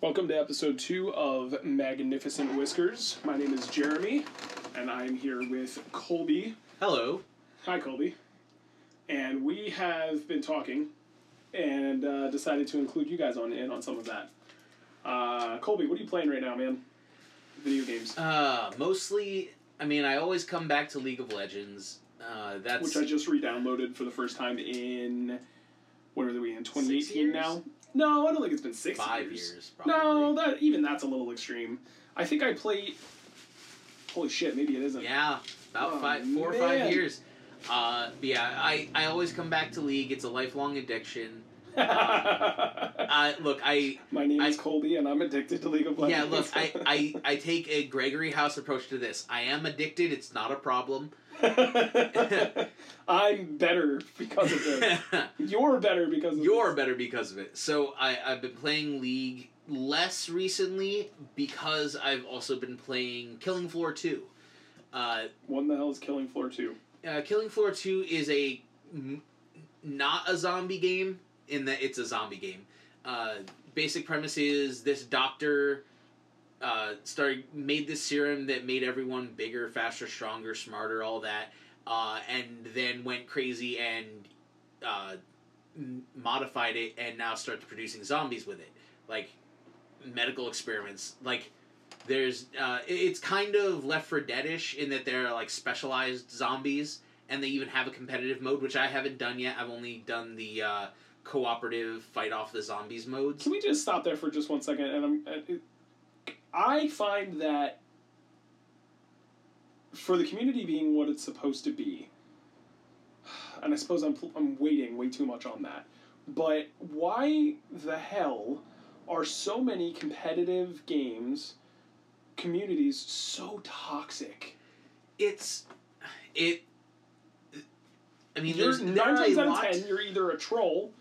Welcome to episode two of Magnificent Whiskers. My name is Jeremy, and I'm here with Colby. Hello. Hi, Colby. And we have been talking and uh, decided to include you guys on in on some of that. Uh, Colby, what are you playing right now, man? Video games, Uh, mostly, I mean, I always come back to League of Legends. Uh, that's which I just re-downloaded for the first time in what are we in 2018 now? No, I don't think it's been six five years. years. probably. No, that even that's a little extreme. I think I played. Holy shit! Maybe it isn't. Yeah, about Oh, five, four or five years. Uh, but yeah, I, I always come back to League. It's a lifelong addiction. Uh, look, I My name is Colby, and I'm addicted to League of Legends. yeah, look, I, I I take a Gregory House approach to this. I am addicted. It's not a problem. I'm better because of this. You're better because of it. You're this. better because of it. So I, I've been playing League less recently because I've also been playing Killing Floor 2. Uh, What the hell is Killing Floor 2? uh, Killing Floor 2 is a m- not a zombie game in that it's a zombie game. Uh, basic premise is this doctor uh, started made this serum that made everyone bigger, faster, stronger, smarter, all that, uh, and then went crazy and uh, modified it, and now starts producing zombies with it, like medical experiments. Like there's, uh, it- it's kind of Left 4 Deadish in that they're like specialized zombies, and they even have a competitive mode, which I haven't done yet. I've only done the uh, cooperative fight off the zombies modes. Can we just stop there for just one second? And I'm, it- I find that for the community being what it's supposed to be, and I suppose I'm I'm waiting way too much on that. But why the hell are so many competitive games communities so toxic? it's it. I mean, You're, there's nine times out of lot- ten, you're either a troll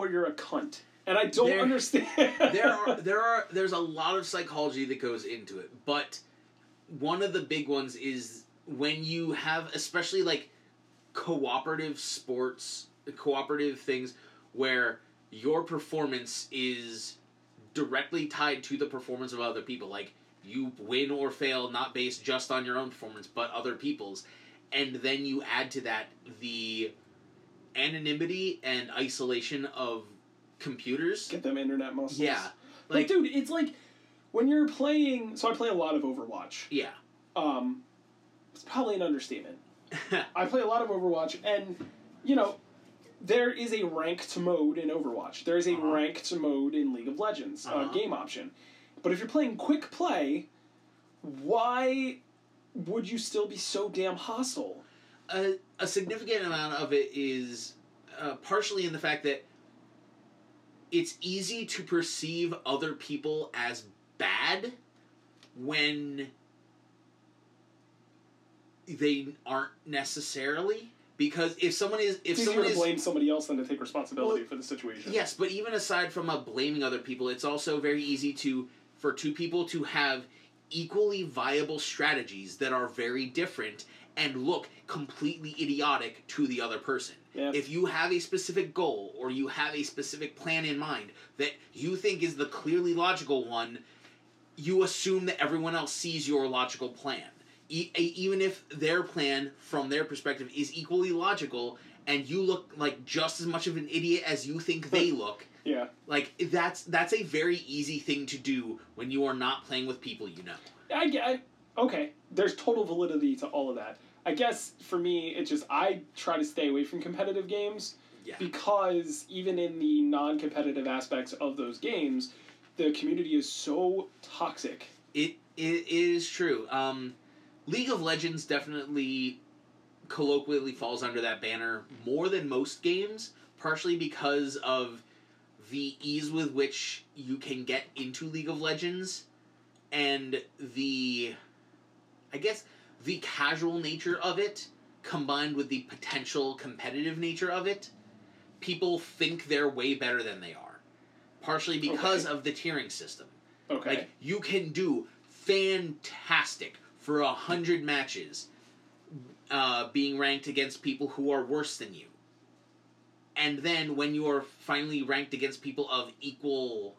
or you're a cunt, and I don't There- understand. there are there are there's a lot of psychology that goes into it, but one of the big ones is when you have especially like cooperative sports, cooperative things where your performance is directly tied to the performance of other people. Like you win or fail not based just on your own performance, but other people's. And then you add to that the anonymity and isolation of computers. Get them internet muscles. Yeah. Like, Like, dude, it's like when you're playing. So I play a lot of Overwatch. yeah. Um, it's probably an understatement. I play a lot of Overwatch, and you know, there is a ranked mode in Overwatch. There is a Uh-huh. ranked mode in League of Legends, uh, Uh-huh. game option. But if you're playing quick play, why would you still be so damn hostile? a, a significant amount of it is uh, partially in the fact that it's easy to perceive other people as bad when they aren't necessarily because if someone is if It's easier someone to is blame somebody else than to take responsibility Well, for the situation. Yes, but even aside from a blaming other people, it's also very easy to for two people to have equally viable strategies that are very different and look completely idiotic to the other person. Yeah. If you have a specific goal or you have a specific plan in mind that you think is the clearly logical one, you assume that everyone else sees your logical plan. E- even if their plan, from their perspective, is equally logical, and you look like just as much of an idiot as you think they look, yeah. like that's that's a very easy thing to do when you are not playing with people you know. I, okay, there's total validity to all of that. I guess for me, it's just I try to stay away from competitive games Yeah. because even in the non-competitive aspects of those games, the community is so toxic. It it is true. Um, League of Legends definitely colloquially falls under that banner more than most games, partially because of the ease with which you can get into League of Legends and the I guess the casual nature of it combined with the potential competitive nature of it. People think they're way better than they are. Partially because Okay. of the tiering system. Okay. Like you can do fantastic for a hundred matches, uh, being ranked against people who are worse than you. And then when you are finally ranked against people of equal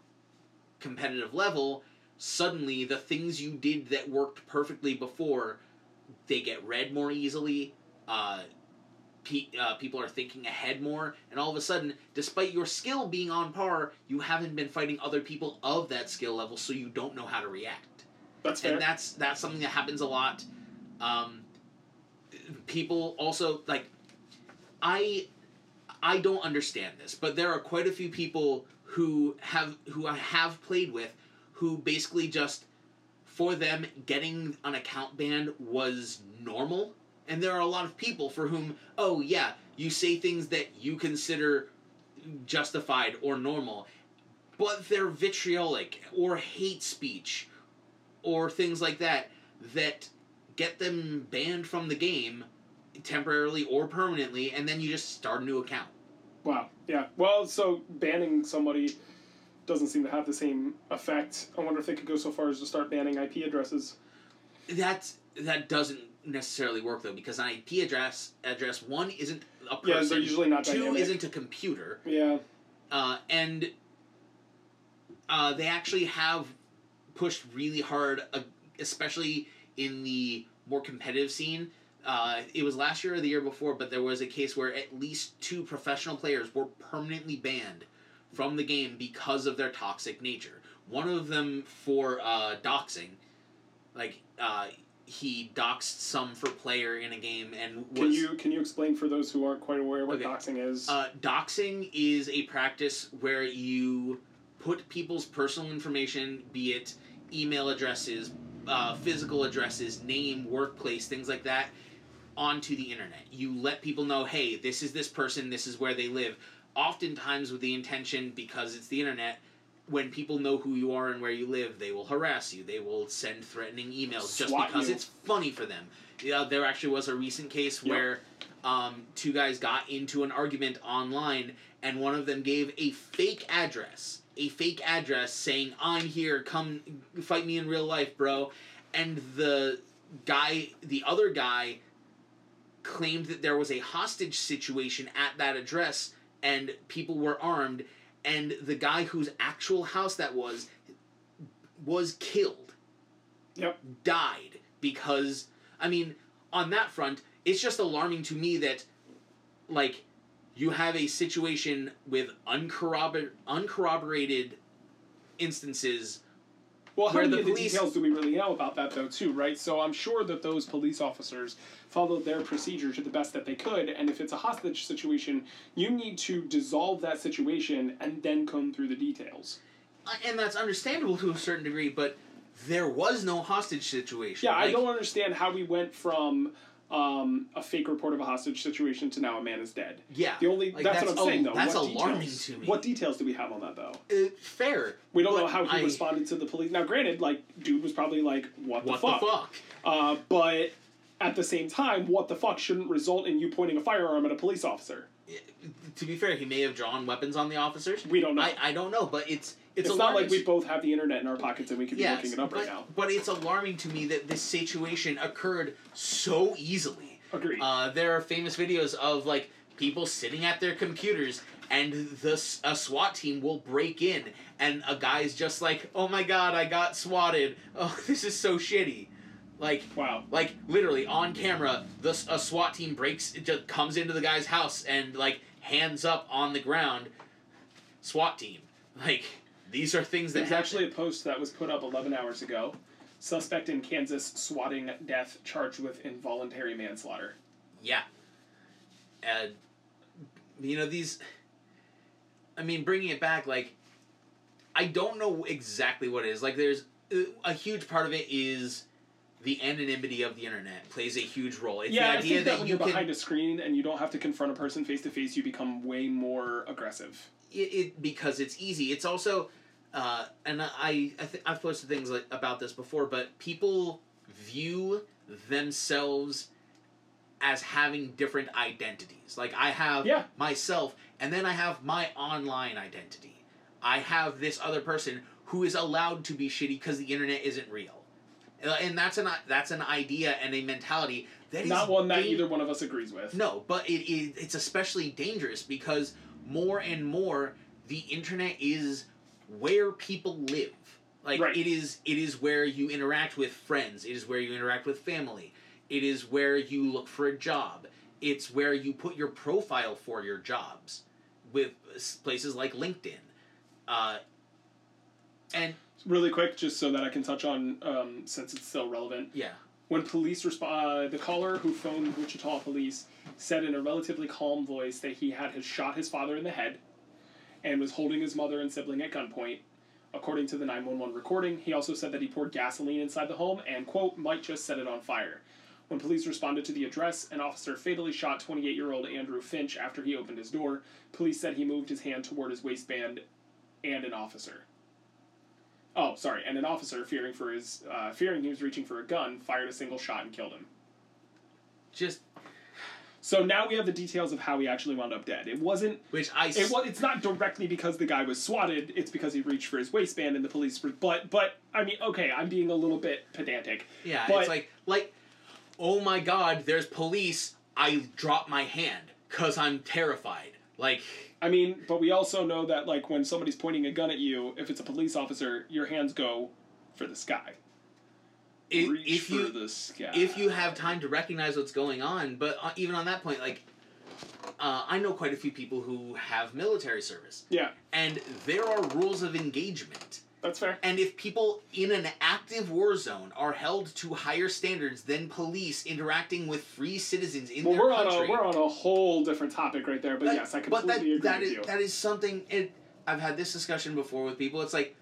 competitive level, suddenly the things you did that worked perfectly before, they get read more easily. Uh, pe- uh, people are thinking ahead more, and all of a sudden, despite your skill being on par, you haven't been fighting other people of that skill level, so you don't know how to react. That's fair. And that's that's something that happens a lot. Um, people also like, I, I don't understand this, but there are quite a few people who have who I have played with, who basically just, for them, getting an account banned was normal and there are a lot of people for whom, oh yeah, you say things that you consider justified or normal, but they're vitriolic or hate speech or things like that that get them banned from the game temporarily or permanently, and then you just start a new account. Wow. Yeah. Well, so banning somebody doesn't seem to have the same effect. I wonder if they could go so far as to start banning IP addresses. That's that doesn't necessarily work though because an IP address address one isn't a person. Yeah, they're usually not two dynamic. isn't a computer. Yeah. Uh, and uh, they actually have pushed really hard, uh, especially in the more competitive scene. Uh, it was last year or the year before, but there was a case where at least two professional players were permanently banned from the game because of their toxic nature. One of them for uh, doxing, like uh, he doxed some for player in a game and was. Can you can you explain for those who aren't quite aware what Okay. doxing is? Uh, doxing is a practice where you put people's personal information, be it email addresses, uh, physical addresses, name, workplace, things like that, onto the internet. You let people know, hey, this is this person, this is where they live. Oftentimes, with the intention, because it's the internet, when people know who you are and where you live, they will harass you. They will send threatening emails just Swat because you. it's funny for them. Yeah, there actually was a recent case Yep. where um, two guys got into an argument online, and one of them gave a fake address, a fake address saying, "I'm here, come fight me in real life, bro," and the guy, the other guy, claimed that there was a hostage situation at that address, and people were armed, and the guy whose actual house that was was killed Yep. died because I mean on that front it's just alarming to me that like you have a situation with uncorrobor- uncorroborated instances Well, how many the of the police- details do we really know about that, though, too, right? So I'm sure that those police officers followed their procedure to the best that they could, and if it's a hostage situation, you need to dissolve that situation and then come through the details. Uh, and that's understandable to a certain degree but there was no hostage situation Yeah, I don't understand how we went from um, a fake report of a hostage situation to now a man is dead. yeah The only Like, that's, that's what I'm saying though. that's what alarming details, to me. What details do we have on that though? uh, fair We don't know how he I- responded to the police. Now, granted, like dude was probably like, "What the fuck?" the fuck Uh, but at the same time, what the fuck shouldn't result in you pointing a firearm at a police officer? To be fair he may have drawn weapons on the officers We don't know. I, I don't know but it's it's, it's not like we both have the internet in our pockets and we could be Yes, looking it up but, right now. but it's alarming to me that this situation occurred so easily. Agreed. Uh, there are famous videos of like people sitting at their computers and the a SWAT team will break in and a guy's just like, "Oh my god, I got swatted. Oh, this is so shitty." Like wow. like literally on camera, the a SWAT team breaks it just comes into the guy's house and like hands up on the ground. SWAT team. Like these are things that There's happen. actually a post that was put up 11 hours ago. Suspect in Kansas swatting death charged with involuntary manslaughter. Yeah. And you know these. I mean, bringing it back, like, I don't know exactly what it is. Like, there's uh, a huge part of it is the anonymity of the internet plays a huge role. It's yeah, the I idea think that, that when you you're behind a screen and you don't have to confront a person face to face, you become way more aggressive. it, it because it's easy. It's also, uh, and I I th- I've posted things like about this before, but people view themselves as having different identities. Like I have Yeah. myself, and then I have my online identity. I have this other person who is allowed to be shitty because the internet isn't real. Uh, And that's an that's an idea and a mentality that is Not one that dan- either one of us agrees with. no, but it, it it's especially dangerous because more and more the internet is where people live. Like Right. it is it is where you interact with friends, it is where you interact with family. It is where you look for a job. It's where you put your profile for your jobs with places like LinkedIn. Uh, and Really quick, just so that I can touch on, um, since it's still relevant. yeah, When police respond, uh, the caller who phoned Wichita police said in a relatively calm voice that he had his- shot his father in the head and was holding his mother and sibling at gunpoint. According to the 911 recording, he also said that he poured gasoline inside the home and, quote, might just set it on fire. When police responded to the address, an officer fatally shot 28 year old Andrew Finch after he opened his door. Police said he moved his hand toward his waistband and an officer. Oh, sorry, and an officer, fearing for his, uh, fearing he was reaching for a gun, fired a single shot and killed him. just So now we have the details of how he actually wound up dead. It wasn't. which I It was. It's not directly because the guy was swatted. It's because he reached for his waistband and the police. Were, but but I mean, okay, I'm being a little bit pedantic. Yeah, But- it's like like oh my god, there's police. I drop my hand cuz I'm terrified. Like I mean, but we also know that like when somebody's pointing a gun at you, if it's a police officer, your hands go for the sky. i- Reach if for you the sky. if you have time to recognize what's going on, but uh, even on that point like uh, I know quite a few people who have military service, yeah, and there are rules of engagement. That's fair. And if people in an active war zone are held to higher standards than police interacting with free citizens in Well, their we're country, on a we're on a whole different topic right there. But That- yes, I but that, completely agree that with is you. that is something. It, I've had this discussion before with people. It's like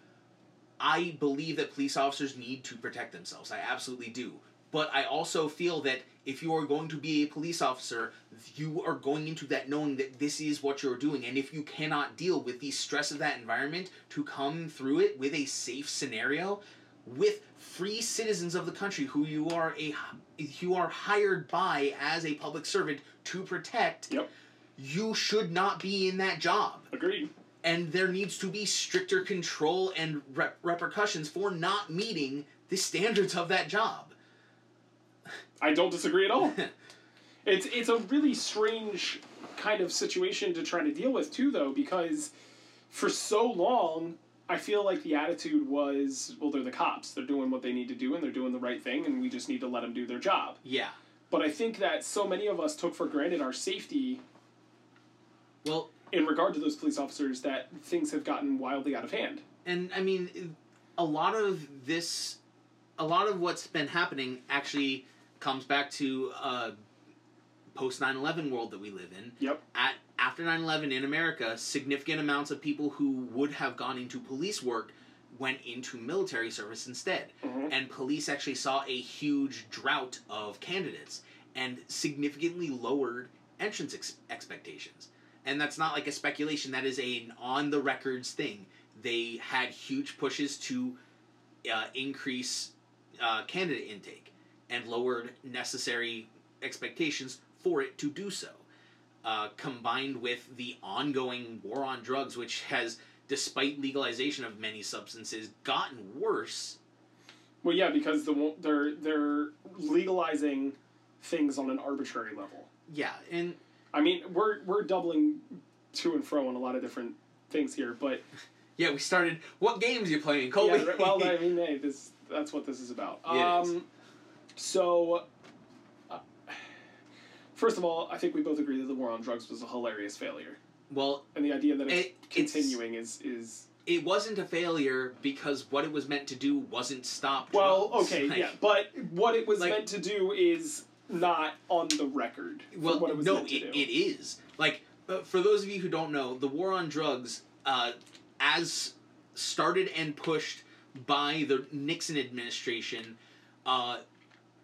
I believe that police officers need to protect themselves. I absolutely do. But I also feel that if you are going to be a police officer, you are going into that knowing that this is what you're doing. And if you cannot deal with the stress of that environment, to come through it with a safe scenario, with free citizens of the country who you are a you are hired by as a public servant to protect, Yep. you should not be in that job Agreed. and there needs to be stricter control and rep- repercussions for not meeting the standards of that job. I don't disagree at all. It's it's a really strange kind of situation to try to deal with too, though, because for so long I feel like the attitude was, well, they're the cops. They're doing what they need to do, and they're doing the right thing, and we just need to let them do their job. yeah. But I think that so many of us took for granted our safety Well, in regard to those police officers that things have gotten wildly out of hand. and I mean, a lot of this, a lot of what's been happening actually comes back to uh, post 9/11 world that we live in. Yep. At after 9/11 in America, significant amounts of people who would have gone into police work went into military service instead. Mhm. and police actually saw a huge drought of candidates and significantly lowered entrance ex- expectations. And that's not like a speculation, that is an on the records thing. They had huge pushes to uh, increase uh, candidate intake and lowered necessary expectations for it to do so. Uh, combined with the ongoing war on drugs, which has, despite legalization of many substances, gotten worse Well, yeah, because the they're they're legalizing things on an arbitrary level. Yeah, and I mean, we're we're doubling to and fro on a lot of different things here, but yeah, we started. What games you playing, Colby? yeah, well, I mean, hey, this that's what this is about. Um, So, uh, first of all, I think we both agree that the war on drugs was a hilarious failure, well, and the idea that it's It- it's- continuing is is it wasn't a failure because what it was meant to do wasn't stop. well, drugs. okay, Like, yeah, but what it was like- meant to do is not on the record. Well, what it was no, meant to it, do. it is. Like, uh, for those of you who don't know, the war on drugs, uh, as started and pushed by the Nixon administration, uh,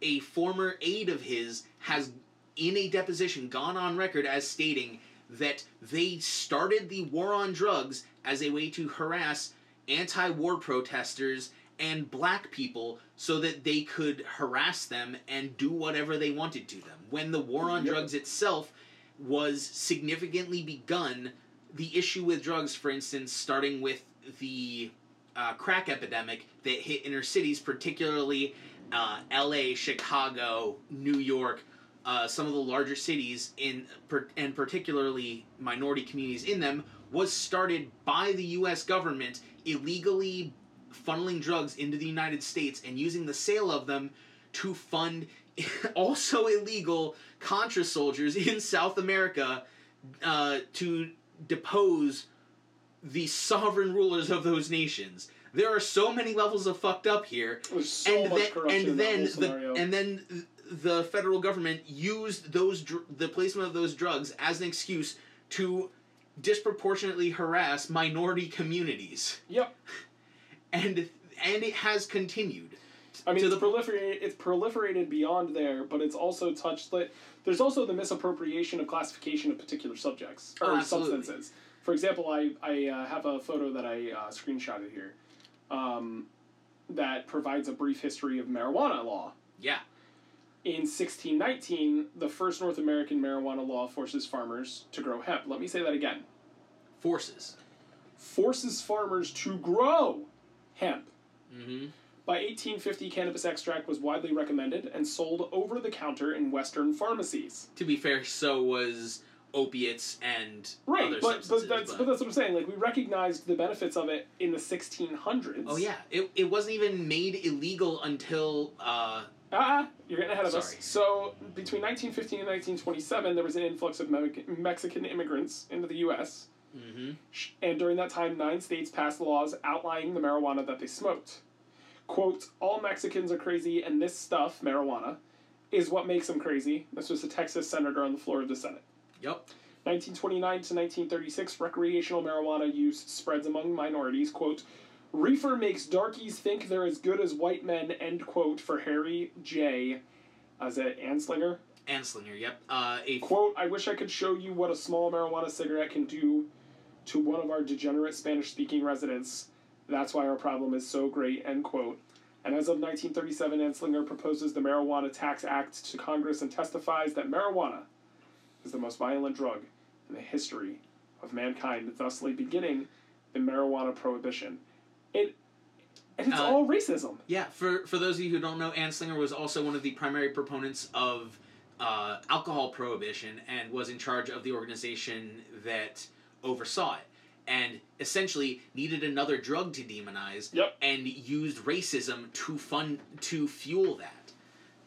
a former aide of his has, in a deposition, gone on record as stating that they started the war on drugs as a way to harass anti war protesters and black people so that they could harass them and do whatever they wanted to them. When the war on Yep. drugs itself was significantly begun, the issue with drugs, for instance, starting with the uh, crack epidemic that hit inner cities, particularly uh, L.A., Chicago, New York, uh, some of the larger cities in and particularly minority communities in them, was started by the U.S. government illegally funneling drugs into the United States and using the sale of them to fund also illegal Contra soldiers in South America uh, to depose the sovereign rulers of those nations. There are so many levels of fucked up here, There's so and much then corruption in that then whole the scenario. and then the federal government used those dr- the placement of those drugs as an excuse to disproportionately harass minority communities, yep. and and it has continued. I mean, to it's the- proliferated. It's proliferated beyond there, but it's also touched. Like, there's also the misappropriation of classification of particular subjects or Oh, substances. For example, I I uh, have a photo that I uh, screenshotted here, um, that provides a brief history of marijuana law. Yeah, In 1619, the first North American marijuana law forces farmers to grow hemp. Let me say that again. forces. Forces farmers to grow hemp. Mm-hmm. By 1850, cannabis extract was widely recommended and sold over the counter in Western pharmacies. To be fair, so was opiates and Right, other but substances. but that's but that's what I'm saying. Like we recognized the benefits of it in the 1600s. oh yeah, it, it wasn't even made illegal until uh, Ah, you're getting ahead of Sorry. us. So between 1915 and 1927, there was an influx of Me- Mexican immigrants into the U.S. hmm and during that time, nine states passed laws outlining the marijuana that they smoked. Quote, all Mexicans are crazy, and this stuff, marijuana, is what makes them crazy. This was a Texas senator on the floor of the Senate. Yep. 1929 to 1936, recreational marijuana use spreads among minorities. Quote, reefer makes darkies think they're as good as white men, end quote, for Harry J. As it Anslinger? Anslinger. Yep. Uh, a Quote, I wish I could show you what a small marijuana cigarette can do to one of our degenerate Spanish speaking residents. That's why our problem is so great, end quote. And as of 1937, Anslinger proposes the Marijuana Tax Act to Congress and testifies that marijuana is the most violent drug in the history of mankind, thusly beginning the marijuana prohibition. It, and it's Uh, all racism. Yeah, for for those of you who don't know, Anslinger was also one of the primary proponents of uh, alcohol prohibition and was in charge of the organization that oversaw it, and essentially needed another drug to demonize. Yep. And used racism to fund to fuel that.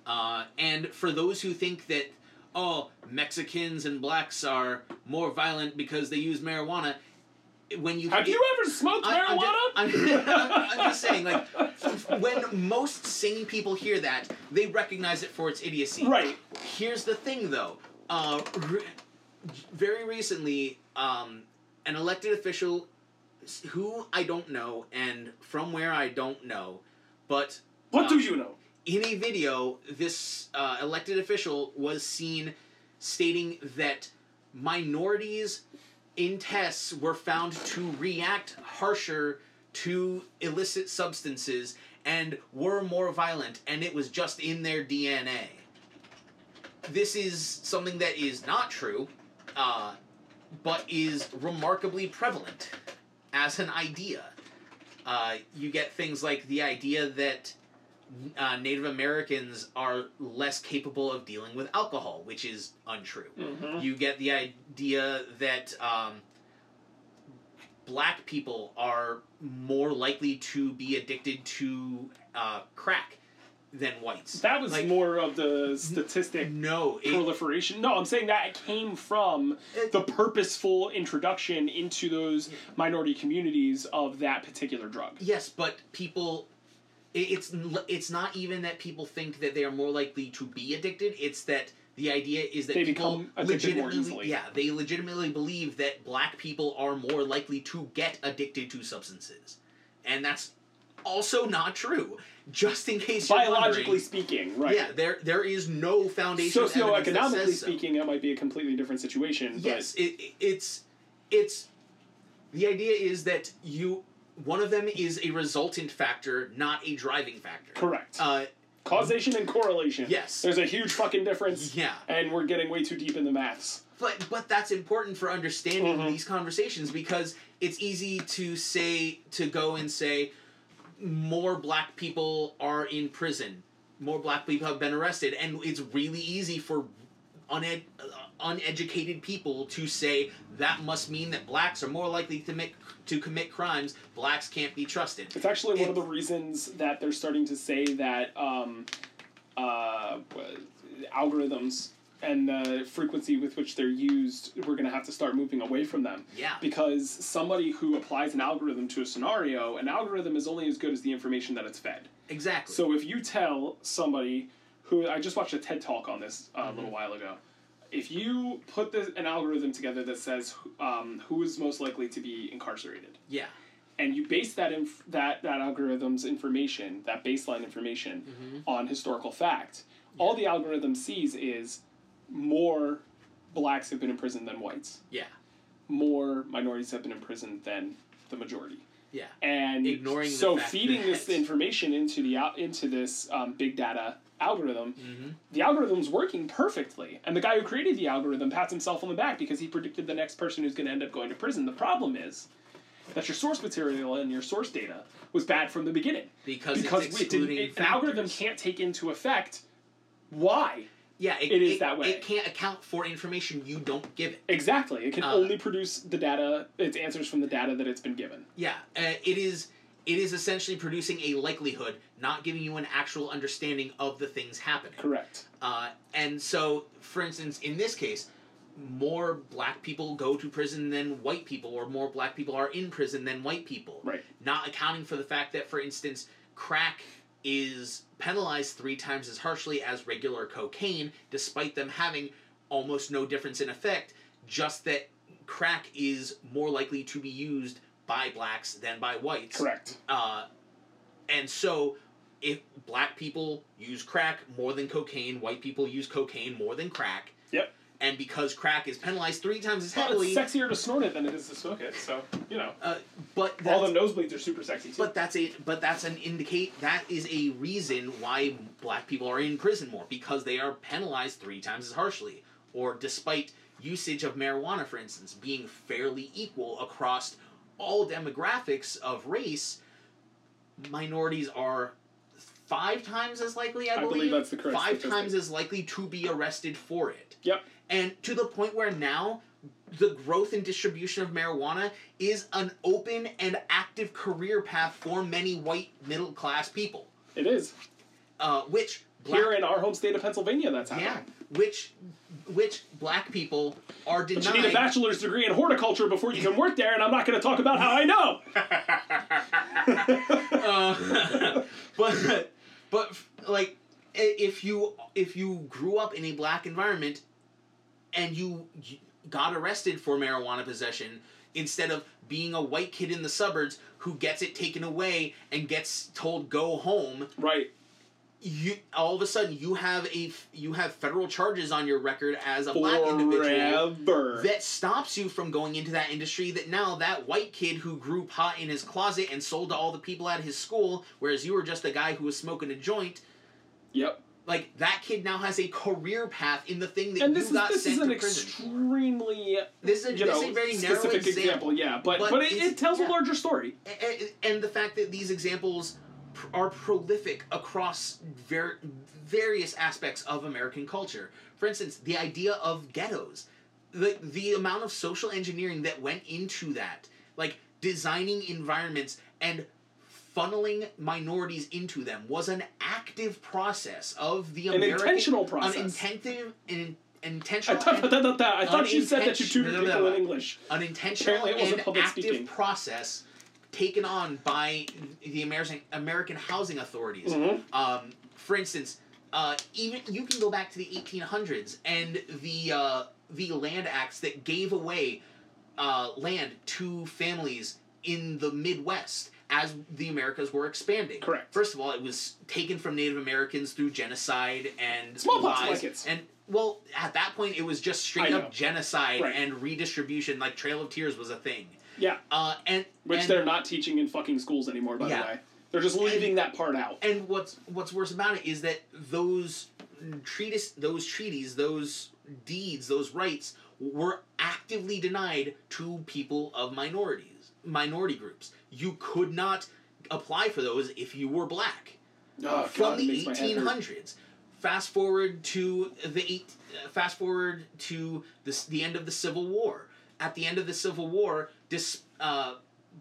Uh, and for those who think that oh Mexicans and blacks are more violent because they use marijuana, when you Have you ever smoked I- I'm marijuana? I'm, I'm, I'm just saying, like, when most sane people hear that, they recognize it for its idiocy. right. Here's the thing, though. Uh, re- very recently, um, an elected official who I don't know and from where I don't know, but What uh, do you know? In a video, this uh, elected official was seen stating that minorities in tests were found to react harsher to illicit substances and were more violent, and it was just in their DNA. This is something that is not true, uh, but is remarkably prevalent as an idea. Uh, you get things like the idea that uh, Native Americans are less capable of dealing with alcohol, which is untrue. Mm-hmm. You get the idea that um, black people are more likely to be addicted to uh, crack than whites. That was Like- more of the statistic No, it, proliferation. No, I'm saying that came from It- the purposeful introduction into those minority communities of that particular drug. yes, but people. It- It's it's not even that people think that they are more likely to be addicted. It's that the idea is that They people become addicted more legitimately, easily. yeah, they legitimately believe that black people are more likely to get addicted to substances, and that's also not true. Just in case you're Biologically speaking, right? yeah, there there is no foundation. Socioeconomically so. speaking, that might be a completely different situation. but- Yes, it- it's it's the idea is that you one of them is a resultant factor, not a driving factor. correct. Uh, Causation and correlation. Yes. There's a huge fucking difference. yeah, And we're getting way too deep in the maths. but but that's important for understanding Mhm. these conversations because it's easy to say to go and say more black people are in prison, more black people have been arrested, and it's really easy for uned- uneducated people to say that must mean that blacks are more likely to make to commit crimes. Blacks can't be trusted. It's actually one of the reasons that they're starting to say that um, uh, algorithms and the frequency with which they're used, we're going to have to start moving away from them. Yeah. Because somebody who applies an algorithm to a scenario, an algorithm is only as good as the information that it's fed. Exactly. So if you tell somebody who I just watched a TED talk on this uh, a little while ago, if you put this, an algorithm together that says um, who is most likely to be incarcerated, yeah. and you base that inf- that that algorithm's information, that baseline information, on historical fact, all the algorithm sees is more blacks have been in prison than whites, Yeah. more minorities have been in prison than the majority. Yeah. and Ignoring so feeding this information into the out into this um, big data algorithm Mhm. the algorithm's working perfectly and the guy who created the algorithm pats himself on the back because he predicted the next person who's going to end up going to prison the problem is that your source material and your source data was bad from the beginning Because, because it's it didn't, it, an algorithm can't take into effect why Yeah, it, it is it- that way. It can't account for information you don't give it. exactly it can Uh, only produce the data its answers from the data that it's been given Yeah, uh, it is. It is essentially producing a likelihood, not giving you an actual understanding of the things happening. correct Uh, and so, for instance, in this case, more black people go to prison than white people, or more black people are in prison than white people. right Not accounting for the fact that, for instance, crack is penalized three times as harshly as regular cocaine, despite them having almost no difference in effect, just that crack is more likely to be used by blacks than by whites. correct Uh, and so, if black people use crack more than cocaine, white people use cocaine more than crack. Yep. And because crack is penalized three times as Well, heavily, it's sexier to snort it than it is to smoke it so you know uh, but All the nosebleeds are super sexy too. but that's a but that's an indicate that is a reason why black people are in prison more because they are penalized three times as harshly, or despite usage of marijuana, for instance, being fairly equal across all demographics of race, minorities are five times as likely, I, I believe that's the correct five statistic. times as likely to be arrested for it. Yep. And to the point where now the growth and distribution of marijuana is an open and active career path for many white middle class people. it is Uh, which black, here in our home state of Pennsylvania. That's happening. yeah, which which black people are denied. But you need a bachelor's degree in horticulture before you can work there, and I'm not going to talk about how I know. uh, but but like if you if you grew up in a black environment and you got arrested for marijuana possession instead of being a white kid in the suburbs who gets it taken away and gets told go home right. You all of a sudden you have a you have federal charges on your record as a black individual that stops you from going into that industry that now that white kid who grew pot in his closet and sold to all the people at his school whereas you were just a guy who was smoking a joint Yep. like that kid now has a career path in the thing that And you this is got this sent is an to prison for. extremely this is a, you this know is a very narrow specific example, yeah, but But but, it, it tells yeah. a larger story. A- a- and the fact that these examples are prolific across ver- various aspects of American culture. For instance, the idea of ghettos, the the amount of social engineering that went into that, like designing environments and funneling minorities into them was an active process of the An American intentional an process. intensive an I intentional thought, and- I thought- I thought you said that you tutored people in English. an intentional Apparently it wasn't and public active speaking. process taken on by the American American housing authorities. Mhm. Um, for instance, uh, even you can go back to the 1800s and the uh, the land acts that gave away uh, land to families in the Midwest as the Americas were expanding. Correct. First of all, it was taken from Native Americans through genocide and Smallpox blankets. And well, at that point, it was just straight up genocide Right. and redistribution. Like Trail of Tears was a thing. Yeah, Uh, and which and, they're not teaching in fucking schools anymore. By Yeah. the way, they're just leaving that part out. And what's what's worse about it is that those treatise, those treaties, those deeds, those rights were actively denied to people of minorities, minority groups. You could not apply for those if you were black. Oh, from God, the makes my head hurt. 1800s. Fast forward to the eight. Uh, fast forward to this, the end of the Civil War. At the end of the Civil War, dis, uh,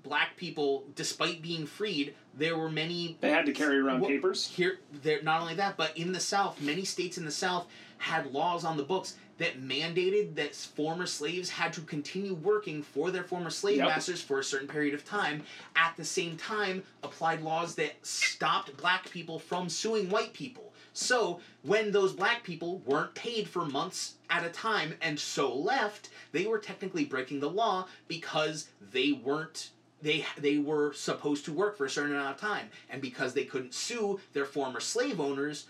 black people, despite being freed, there were many. They had to carry around Well, papers. Here, there. Not only that, but in the South, many states in the South had laws on the books that mandated that former slaves had to continue working for their former slave Yep. masters for a certain period of time. At the same time, applied laws that stopped black people from suing white people. So when those black people weren't paid for months at a time and so left, they were technically breaking the law because they weren't they they were supposed to work for a certain amount of time and because they couldn't sue their former slave owners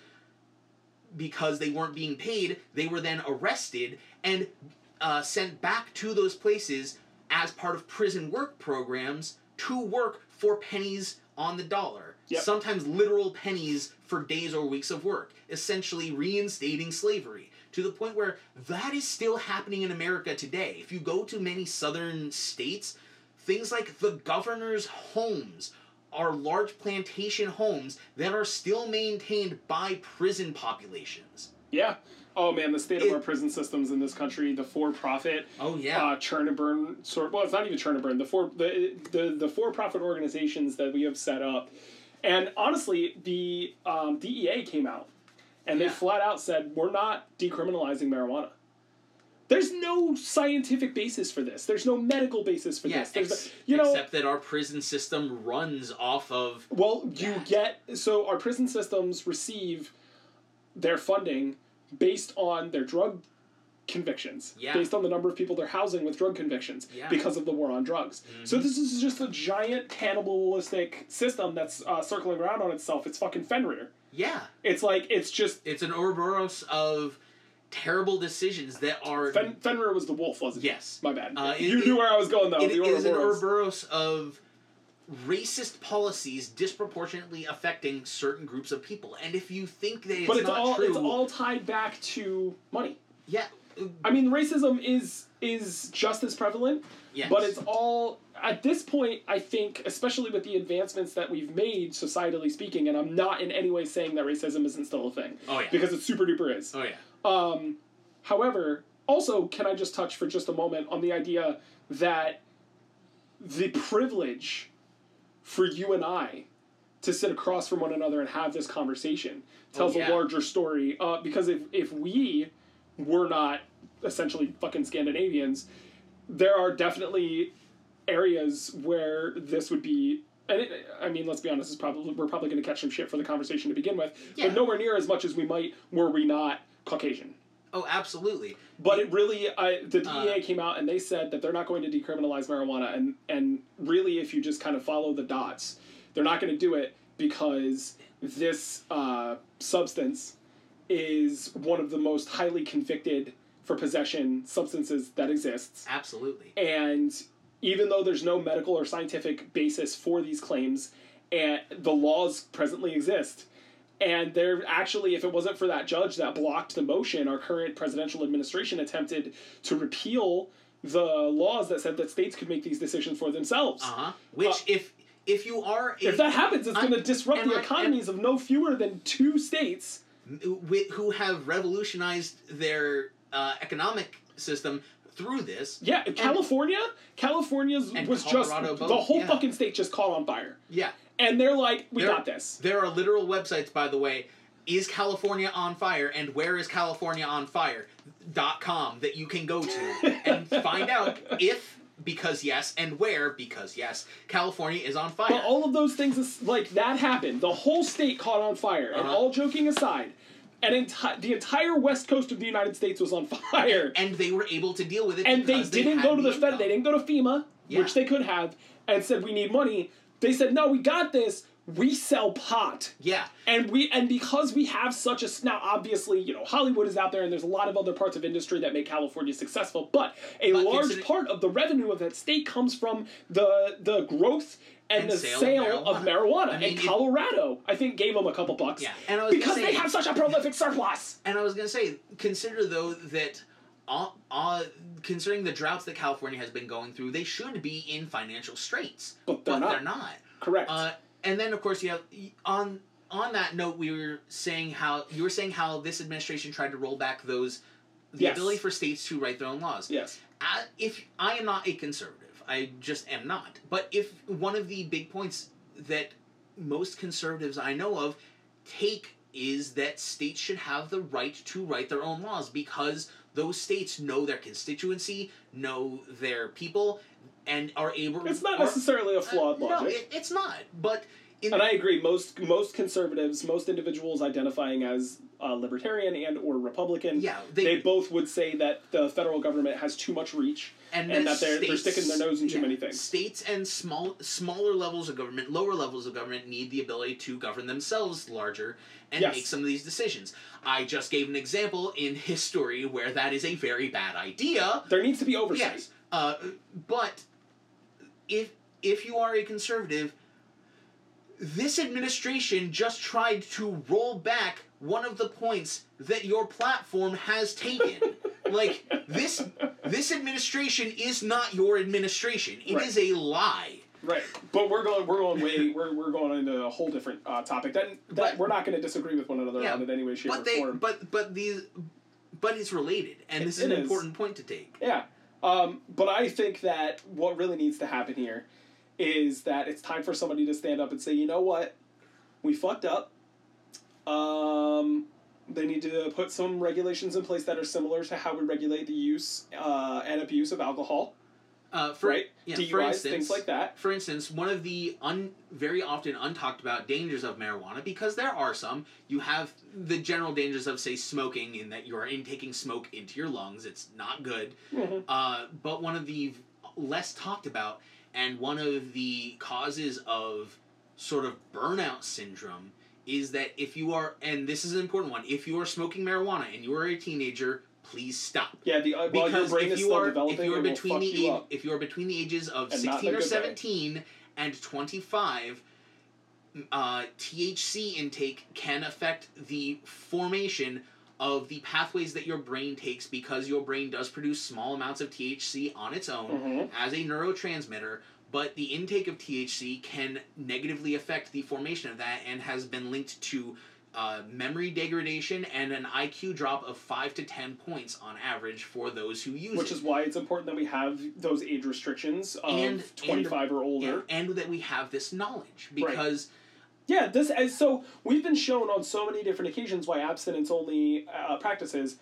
because they weren't being paid they were then arrested and uh, sent back to those places as part of prison work programs to work for pennies on the dollar Yep. sometimes literal pennies for days or weeks of work essentially reinstating slavery to the point where that is still happening in america today if you go to many southern states things like the governor's homes are large plantation homes that are still maintained by prison populations. Yeah. Oh man, the state of It- our prison systems in this country, the for-profit, Oh yeah. uh, churn and burn sort. Well, it's not even churn and burn. The for the the, the for-profit organizations that we have set up, and honestly, the um, DEA came out and they flat out said we're not decriminalizing marijuana. There's no scientific basis for this. There's no medical basis for yeah, this. There's ex- you know except that our prison system runs off of Well, you Yeah. get so our prison systems receive their funding based on their drug convictions, Yeah. based on the number of people they're housing with drug convictions Yeah. because of the war on drugs. So this is just a giant cannibalistic system that's uh, circling around on itself. It's fucking Fenrir. yeah. It's like it's just It's an Ouroboros of terrible decisions that are Fen- Fenrir was the wolf, wasn't it? yes. My bad. Uh, it- you it- knew where I was going though. It the is an Ouroboros. Of racist policies disproportionately affecting certain groups of people. And if you think that it's, but it's not all true, it's all tied back to money. yeah, I mean, racism is is just as prevalent, yes. but it's all at this point. I think, especially with the advancements that we've made, societally speaking, and I'm not in any way saying that racism isn't still a thing oh yeah, because it super duper is. oh yeah, Um, however, also, can I just touch for just a moment on the idea that the privilege for you and I to sit across from one another and have this conversation tells Oh, yeah. a larger story. Uh, because if, if we were not essentially fucking Scandinavians, there are definitely areas where this would be. And it, I mean, let's be honest. It's probably we're probably going to catch some shit for the conversation to begin with, Yeah. but nowhere near as much as we might were we not Caucasian. oh absolutely. But it really, I, the DEA Uh, came out and they said that they're not going to decriminalize marijuana, and and really, if you just kind of follow the dots, they're not going to do it because this uh, substance is one of the most highly convicted for possession substances that exists, Absolutely. and even though there's no medical or scientific basis for these claims, and the laws presently exist. And there actually, if it wasn't for that judge that blocked the motion, our current presidential administration attempted to repeal the laws that said that states could make these decisions for themselves. Uh huh. Which, Uh, if if you are a, If that happens, it's going to disrupt the I- economies of no fewer than two states. who have revolutionized their uh, economic system through this, Yeah, California, California was Colorado just both, the whole yeah. fucking state just caught on fire, yeah, and they're like, "We They're- got this." there are literal websites, by the way. Is California on fire? And where is California on fire? Dot com that you can go to and find out if because yes and where because yes California is on fire. But all of those things, is, like that happened. The whole state caught on fire, and Uh-huh. all joking aside, and enti- the entire west coast of the United States was on fire. and they were able to deal with it. And they didn't had go to the Fed. They didn't go to FEMA, Yeah. which they could have, and said we need money. They said no, we got this. We sell pot. Yeah, And we and because we have such a now obviously you know Hollywood is out there and there's a lot of other parts of industry that make California successful, but a But large part of the revenue of that state comes from the the growth and, And the sale sale, of of marijuana. marijuana. I mean, if- Colorado, I think, gave them a couple bucks. yeah. And I was because gonna they have such a prolific surplus. And I was gonna say, consider though that, uh, uh, considering the droughts that California has been going through, they should be in financial straits, But they're but not. they're not. Correct. Uh, and then of course you have on on that note, we were saying how you were saying how this administration tried to roll back those the Yes. ability for states to write their own laws. Yes. I, if I am not a conservative, I just am not. But if one of the big points that most conservatives I know of take is that states should have the right to write their own laws because those states know their constituency, know their people, and are able. To. It's not are- necessarily a flawed uh, logic. No, it, it's not. But and I agree. Most most conservatives, most individuals identifying as uh, libertarian and or Republican, yeah, they, they, both would say that the federal government has too much reach and that they're- they're sticking their nose in too yeah, many things. States and small smaller levels of government, lower levels of government need the ability to govern themselves larger and Yes. make some of these decisions. I just gave an example in history where that is a very bad idea. There needs to be oversight. Yes, uh, but if if you are a conservative, this administration just tried to roll back one of the points that your platform has taken. like this this administration is not your administration. It is Right. a lie. Right, but we're going we're going way we're, we're going into a whole different uh, topic. That, that But- we're not going to disagree with one another Yeah, on in any way, shape, But or they form. but but these but it's related and this is an is. important point to take. Yeah. Um, but I think that what really needs to happen here is that it's time for somebody to stand up and say, you know what? We fucked up. Um, they need to put some regulations in place that are similar to how we regulate the use uh, and abuse of alcohol, Uh, for, right? yeah, DUIs, for instance, things like that. For instance, one of the un, very often untalked about dangers of marijuana, because there are some, you have the general dangers of, say, smoking, in that you are intaking smoke into your lungs. It's not good. Mhm. Uh, but one of the less talked about, and one of the causes of sort of burnout syndrome, is that if you are, and this is an important one, if you are smoking marijuana and you are a teenager, please stop Yeah, the uh, while your because brain if you are if you are between the you age, if you are between the ages of And sixteen or way. seventeen and twenty five, uh, THC intake can affect the formation of the pathways that your brain takes because your brain does produce small amounts of THC on its own Mhm. as a neurotransmitter. But the intake of THC can negatively affect the formation of that and has been linked to uh, memory degradation and an IQ drop of 5 to 10 points on average for those who use it. Which is why it's important that we have those age restrictions of And- 25 or older. Yeah, and that we have this knowledge because Yeah, this so we've been shown on so many different occasions why abstinence only uh, practices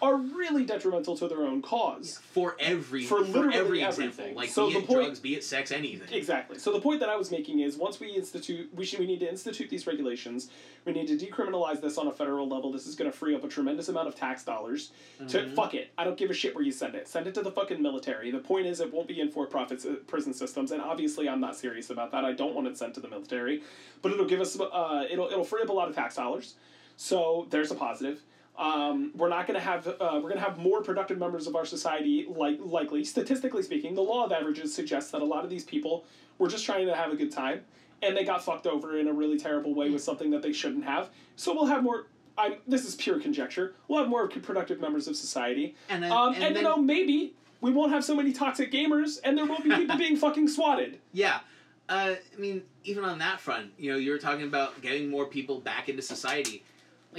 are really detrimental to their own cause. for every For for, literally every everything. example, like So be the it point- drugs, be it sex, anything. Exactly. So the point that I was making is once we institute, we should we need to institute these regulations. We need to decriminalize this on a federal level. This is going to free up a tremendous amount of tax dollars. To Mhm. fuck it, I don't give a shit where you send it. Send it to the fucking military. The point is, it won't be in for-profit s- prison systems, and obviously, I'm not serious about that. I don't want it sent to the military, but it'll give us uh, it'll it'll free up a lot of tax dollars. So there's a positive. Um, we're not going to have uh, we're going to have more productive members of our society like likely statistically speaking. The law of averages suggests that a lot of these people were just trying to have a good time and they got fucked over in a really terrible way with something that they shouldn't have. So we'll have more I'm, this is pure conjecture. We'll have more productive members of society. And then, um, and, and, then, you know maybe we won't have so many toxic gamers and there won't be people being fucking swatted. Yeah. Uh, I mean, even on that front, you know, you were talking about getting more people back into society.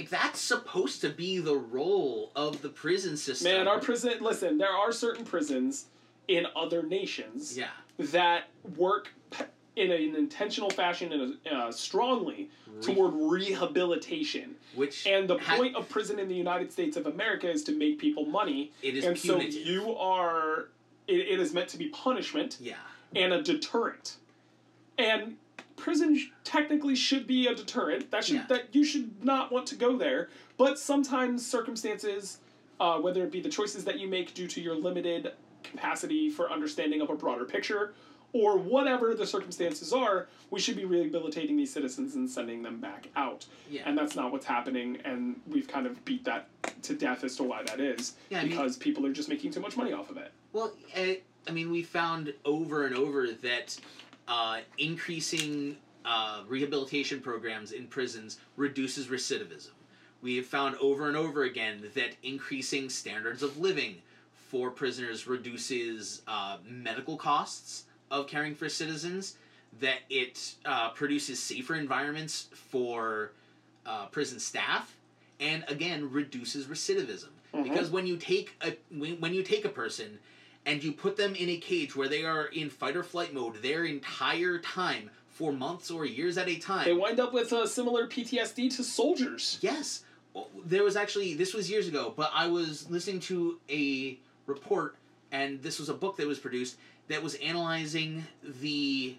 Like that's supposed to be the role of the prison system. man our prison listen there are certain prisons in other nations yeah, that work in an intentional fashion and uh, strongly Re- toward rehabilitation. which And the ha- point of prison in the United States of America is to make people money. it is and punitive. so you are, it, it is meant to be punishment yeah, and a deterrent. And prison sh- technically should be a deterrent. That should Yeah. that you should not want to go there. But sometimes circumstances, uh, whether it be the choices that you make due to your limited capacity for understanding of a broader picture, or whatever the circumstances are, we should be rehabilitating these citizens and sending them back out. yeah. And that's not what's happening, and we've kind of beat that to death as to why that is. Yeah, I mean- because people are just making too much money off of it. Well, uh, I mean, we found over and over that uh, increasing uh, rehabilitation programs in prisons reduces recidivism. We have found over and over again that increasing standards of living for prisoners reduces uh, medical costs of caring for citizens. that it uh, produces safer environments for uh, prison staff, and again reduces recidivism. Mhm. Because when you take a when, when you take a person and you put them in a cage where they are in fight or flight mode their entire time for months or years at a time, They wind up with a similar PTSD to soldiers. Yes. There was actually this was years ago, but I was listening to a report and this was a book that was produced that was analyzing the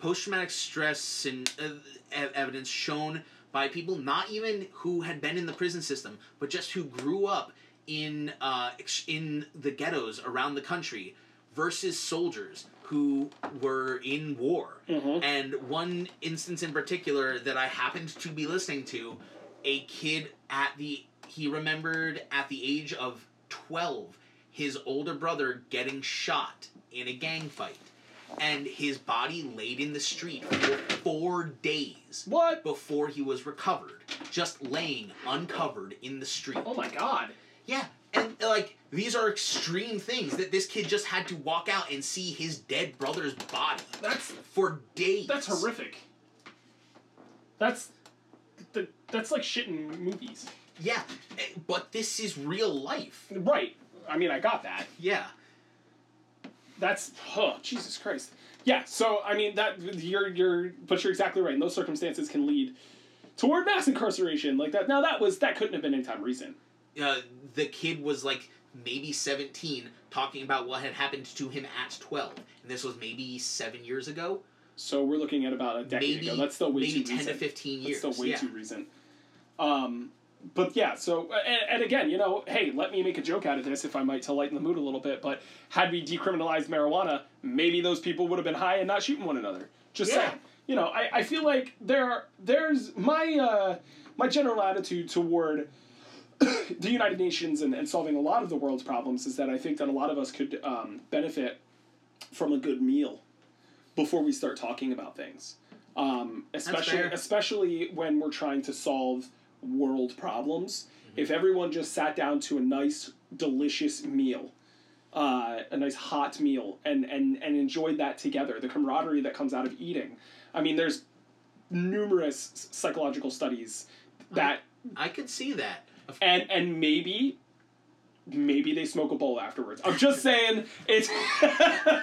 post traumatic stress and uh, evidence shown by people not even who had been in the prison system, but just who grew up in uh, in the ghettos around the country versus soldiers who were in war. Mhm. And one instance in particular that I happened to be listening to, a kid at the he remembered at the age of 12 his older brother getting shot in a gang fight and his body laid in the street for 4 days What? before he was recovered just laying uncovered in the street Oh my god. Yeah, and like these are extreme things that this kid just had to walk out and see his dead brother's body That's for days. that's horrific. That's th- that's like shit in movies. Yeah, eh, but this is real life. Right. I mean, I got that. Yeah, That's oh Jesus Christ. Yeah. So I mean that you're you're but you're exactly right. And those circumstances can lead toward mass incarceration like that. Now that was that couldn't have been any time recent. Uh, the kid was like maybe seventeen, talking about what had happened to him at twelve, and this was maybe seven years ago, So we're looking at about a decade maybe ago. That's still way maybe too ten recent. to fifteen That's still way yeah. too recent. Um, but yeah, so and, and again, you know, hey, let me make a joke out of this if I might to lighten the mood a little bit. But had we decriminalized marijuana, maybe those people would have been high and not shooting one another. Just Yeah. saying. You know, I, I feel like there are, there's my uh, my general attitude toward the United Nations and, and solving a lot of the world's problems is that I think that a lot of us could um, benefit from a good meal before we start talking about things. Um, especially especially when we're trying to solve world problems. Mm-hmm. If everyone just sat down to a nice, delicious meal, uh, a nice hot meal, and, and, and enjoyed that together, the camaraderie that comes out of eating. I mean, there's numerous psychological studies that I could see that. And and maybe maybe they smoke a bowl afterwards. I'm just saying it's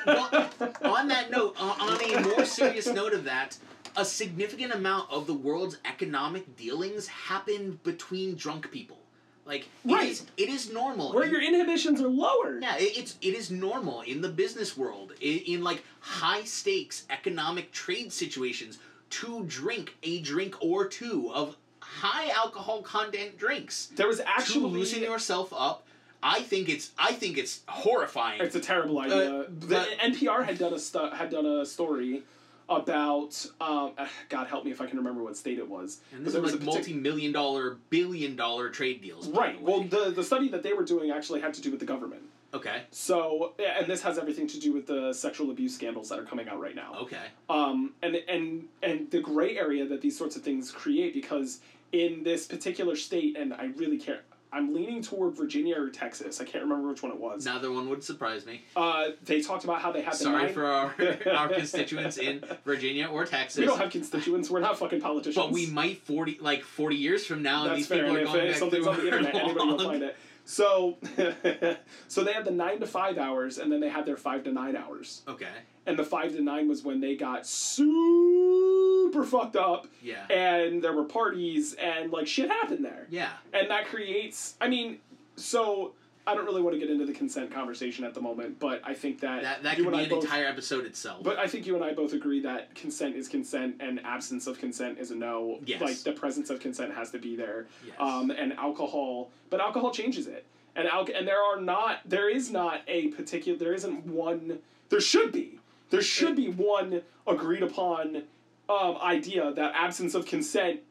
Well, on that note, on a more serious note of that, a significant amount of the world's economic dealings happen between drunk people. Like it Right. is- it is normal. where your inhibitions are lower. Yeah, it, it's it is normal in the business world in, in like high stakes economic trade situations to drink a drink or two of high alcohol content drinks There was to actually loosen yourself up. I think it's I think it's horrifying. It's a terrible idea. Uh, the NPR had done a stu- had done a story about um, uh, God help me if I can remember what state it was. and this there was like partic- multi-million dollar, billion dollar trade deals. Right. Well, the the study that they were doing actually had to do with the government. okay, So, and this has everything to do with the sexual abuse scandals that are coming out right now. okay, um, and and and the gray area that these sorts of things create because in this particular state, and I really care. I'm leaning toward Virginia or Texas. I can't remember which one it was. neither one would surprise me. Uh, they talked about how they had the Sorry nine- for our our constituents in Virginia or Texas. We don't have constituents. We're not fucking politicians. But we might forty like forty years from now, and That's these fair. people And are if going back something's on the internet, our anybody will find it. So, so they had the nine to five hours, and then they had their five to nine hours. Okay, And the five to nine was when they got super fucked up, yeah, and there were parties, and like shit happened there. yeah, and that creates i mean so i don't really want to get into the consent conversation at the moment but i think that, that that could be an both, entire episode itself. but i think you and i both agree that consent is consent and absence of consent is a no Yes. like the presence of consent has to be there Yes. um, and alcohol but alcohol changes it and al- and there are not there is not a particular there isn't one there should be there should be one agreed upon um, idea that absence of consent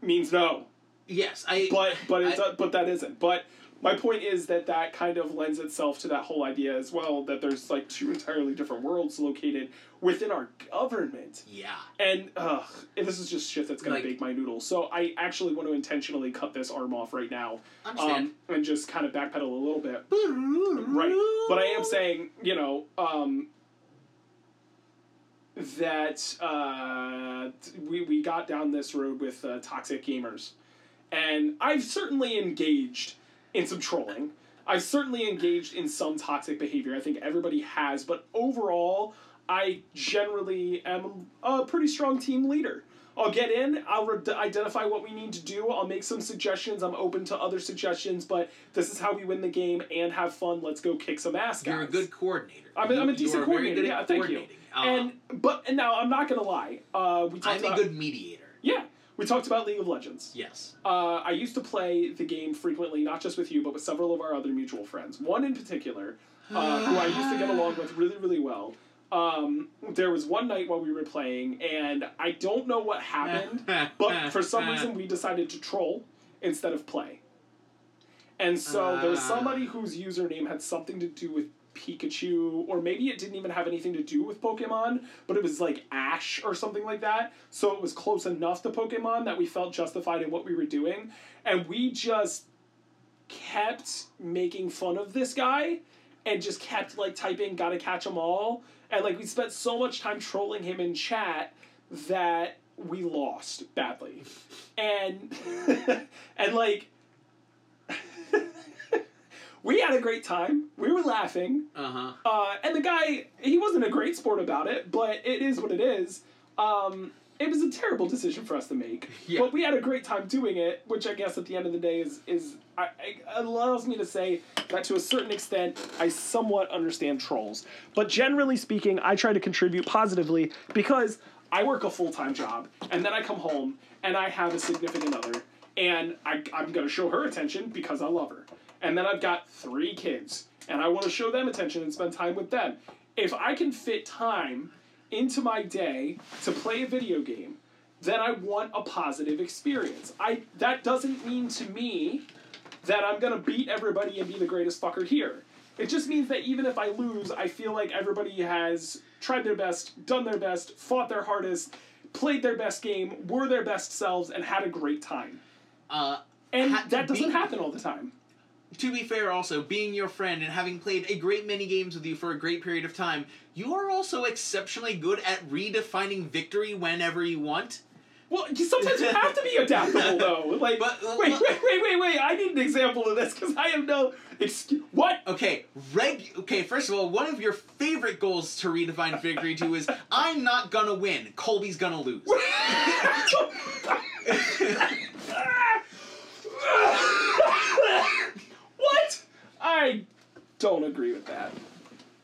means no yes, I but but it I- does, but that isn't. But my point is that that kind of lends itself to that whole idea as well that there's like two entirely different worlds located within our government. yeah. And ugh, this is just shit that's gonna Like- bake my noodles. So I actually want to intentionally cut this arm off right now, Understand. um, and just kind of backpedal a little bit. Right, but I am saying, you know, um, that uh, we we got down this road with uh, toxic gamers, and I've certainly engaged in some trolling. I've certainly engaged in some toxic behavior. I think everybody has, but overall, I generally am a pretty strong team leader. I'll get in, I'll re- identify what we need to do, I'll make some suggestions, I'm open to other suggestions, but this is how we win the game and have fun. Let's go kick some ass, guys. You're a good coordinator. I'm a, I'm a decent you are very coordinator. Yeah, thank you. Uh, And but and now I'm not gonna lie. Uh, we talked I'm a about good mediator. yeah. We talked about League of Legends. Yes. Uh, I used to play the game frequently, not just with you, but with several of our other mutual friends. One in particular, uh, who I used to get along with really, really well. Um, there was one night while we were playing, and I don't know what happened, but for some reason we decided to troll instead of play. And so there was Ah. somebody whose username had something to do with Pikachu, or maybe it didn't even have anything to do with Pokemon, but it was like Ash or something like that. So it was close enough to Pokemon that we felt justified in what we were doing. And we just kept making fun of this guy and just kept like typing gotta catch them all and like we spent so much time trolling him in chat that we lost badly and and like we had a great time we were laughing Uh huh. uh, and the guy, he wasn't a great sport about it, but it is what it is. Um, it was a terrible decision for us to make, Yeah. but we had a great time doing it, which I guess at the end of the day is is I, I, allows me to say that to a certain extent I somewhat understand trolls. But generally speaking, I try to contribute positively because I work a full time job, and then I come home and I have a significant other, and I, I'm gonna show her attention because I love her. And then I've got three kids, and I want to show them attention and spend time with them. If I can fit time into my day to play a video game, then I want a positive experience. I that doesn't mean to me that I'm gonna beat everybody and be the greatest fucker here. It just means that even if I lose, I feel like everybody has tried their best, done their best, fought their hardest, played their best game, were their best selves, and had a great time. Uh, And Ha- that doesn't happen all the time. To be fair, also being your friend and having played a great many games with you for a great period of time, you are also exceptionally good at redefining victory whenever you want. Well, sometimes you have to be adaptable, though. Like, But- uh, wait, wait, wait, wait, wait! I need an example of this because I have no excuse. What? Okay, reg. Okay, first of all, one of your favorite goals to redefine victory to is I'm not gonna win. Colby's gonna lose. I don't agree with that.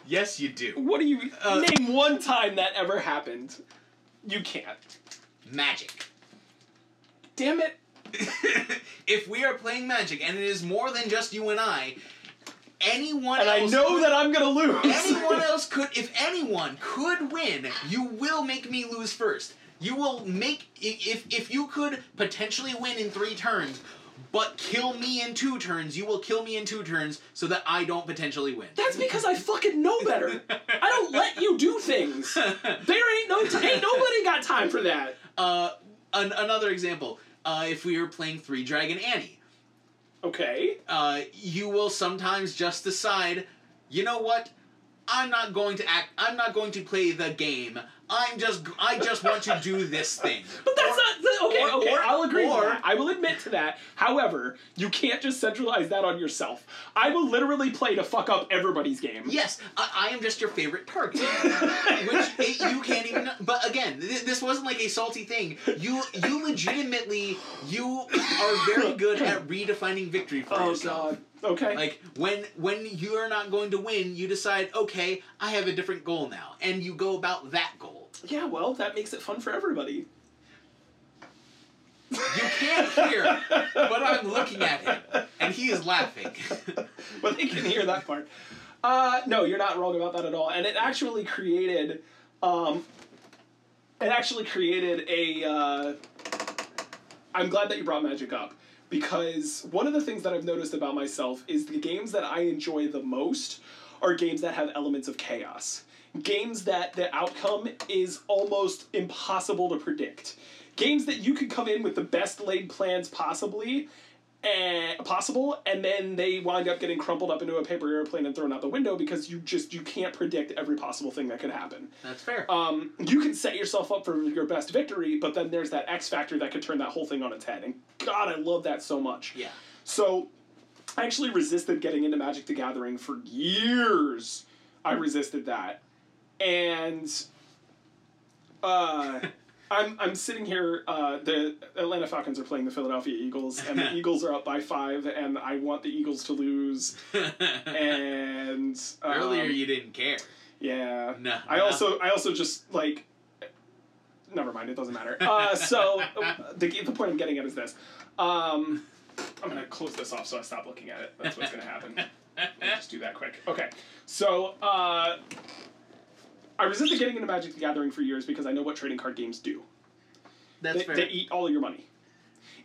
yes, you do. What do you Uh, name one time that ever happened? You can't. Magic. Damn it! if we are playing Magic and it is more than just you and I, anyone And I else know that I'm gonna lose. anyone else could if anyone could win you will make me lose first you will make i- if if you could potentially win in three turns but kill me in two turns you will kill me in two turns so that i don't potentially win That's because I fucking know better. I don't let you do things. There ain't no ain't nobody got time for that. uh an, another example uh, if we were playing Three-Dragon Ante Okay. uh, you will sometimes just decide, you know what? I'm not going to act. I'm not going to play the game. I'm just. I just want to do this thing. But that's not the, okay. or- okay, or- I'll agree. or- with that. I will admit to that. However, you can't just centralize that on yourself. I will literally play to fuck up everybody's game. Yes, I, I am just your favorite target. Which it, you can't even. But again, th- this wasn't like a salty thing. You you legitimately you are very good at redefining victory for Oh yourself. god. Okay. Like when when you are not going to win, you decide, okay, I have a different goal now, and you go about that goal. Yeah. Well, that makes it fun for everybody. You can't hear, but I'm looking at him, and he is laughing. but they can hear that part. Uh, no, you're not wrong about that at all. And it actually created, um, it actually created a. Uh, I'm glad that you brought magic up because one of the things that I've noticed about myself is the games that I enjoy the most are games that have elements of chaos. Games that the outcome is almost impossible to predict. Games that you could come in with the best laid plans possibly and possible, and then they wind up getting crumpled up into a paper airplane and thrown out the window because you just you can't predict every possible thing that could happen. That's fair. Um, you can set yourself up for your best victory, but then there's that X factor that could turn that whole thing on its head. And God, I love that so much. yeah. So, I actually resisted getting into Magic the Gathering for years. I resisted that, and uh, I'm I'm sitting here. Uh, the Atlanta Falcons are playing the Philadelphia Eagles, and the Eagles are up by five, and I want the Eagles to lose. And um, Earlier you didn't care. yeah. No. I no. also I also just like never mind it doesn't matter. Uh, so the the point I'm getting at is this. Um, I'm gonna close this off so I stop looking at it. That's what's gonna happen. Let me just do that quick. Okay, so uh, I resisted getting into Magic the Gathering for years because I know what trading card games do. That's They, fair. they eat all of your money.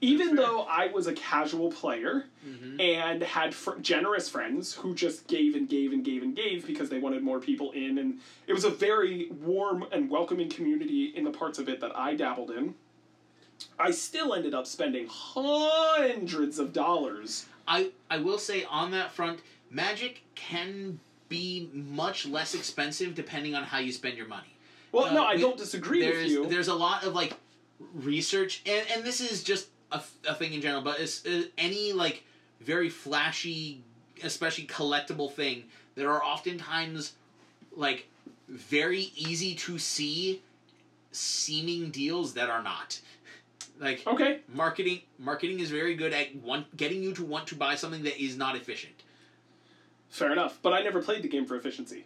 Even though I was a casual player Mhm. and had fr- generous friends who just gave and gave and gave and gave because they wanted more people in, and it was a very warm and welcoming community in the parts of it that I dabbled in. I still ended up spending hundreds of dollars. I I will say on that front, Magic can be much less expensive depending on how you spend your money. Well, Uh, no, I we- don't disagree with you. there's a lot of like research and and this is just a, a thing in general but it's uh, any like very flashy especially collectible thing there are oftentimes like very easy to see seeming deals that are not like Okay, marketing marketing is very good at one, getting you to want to buy something that is not efficient fair enough. But I never played the game for efficiency.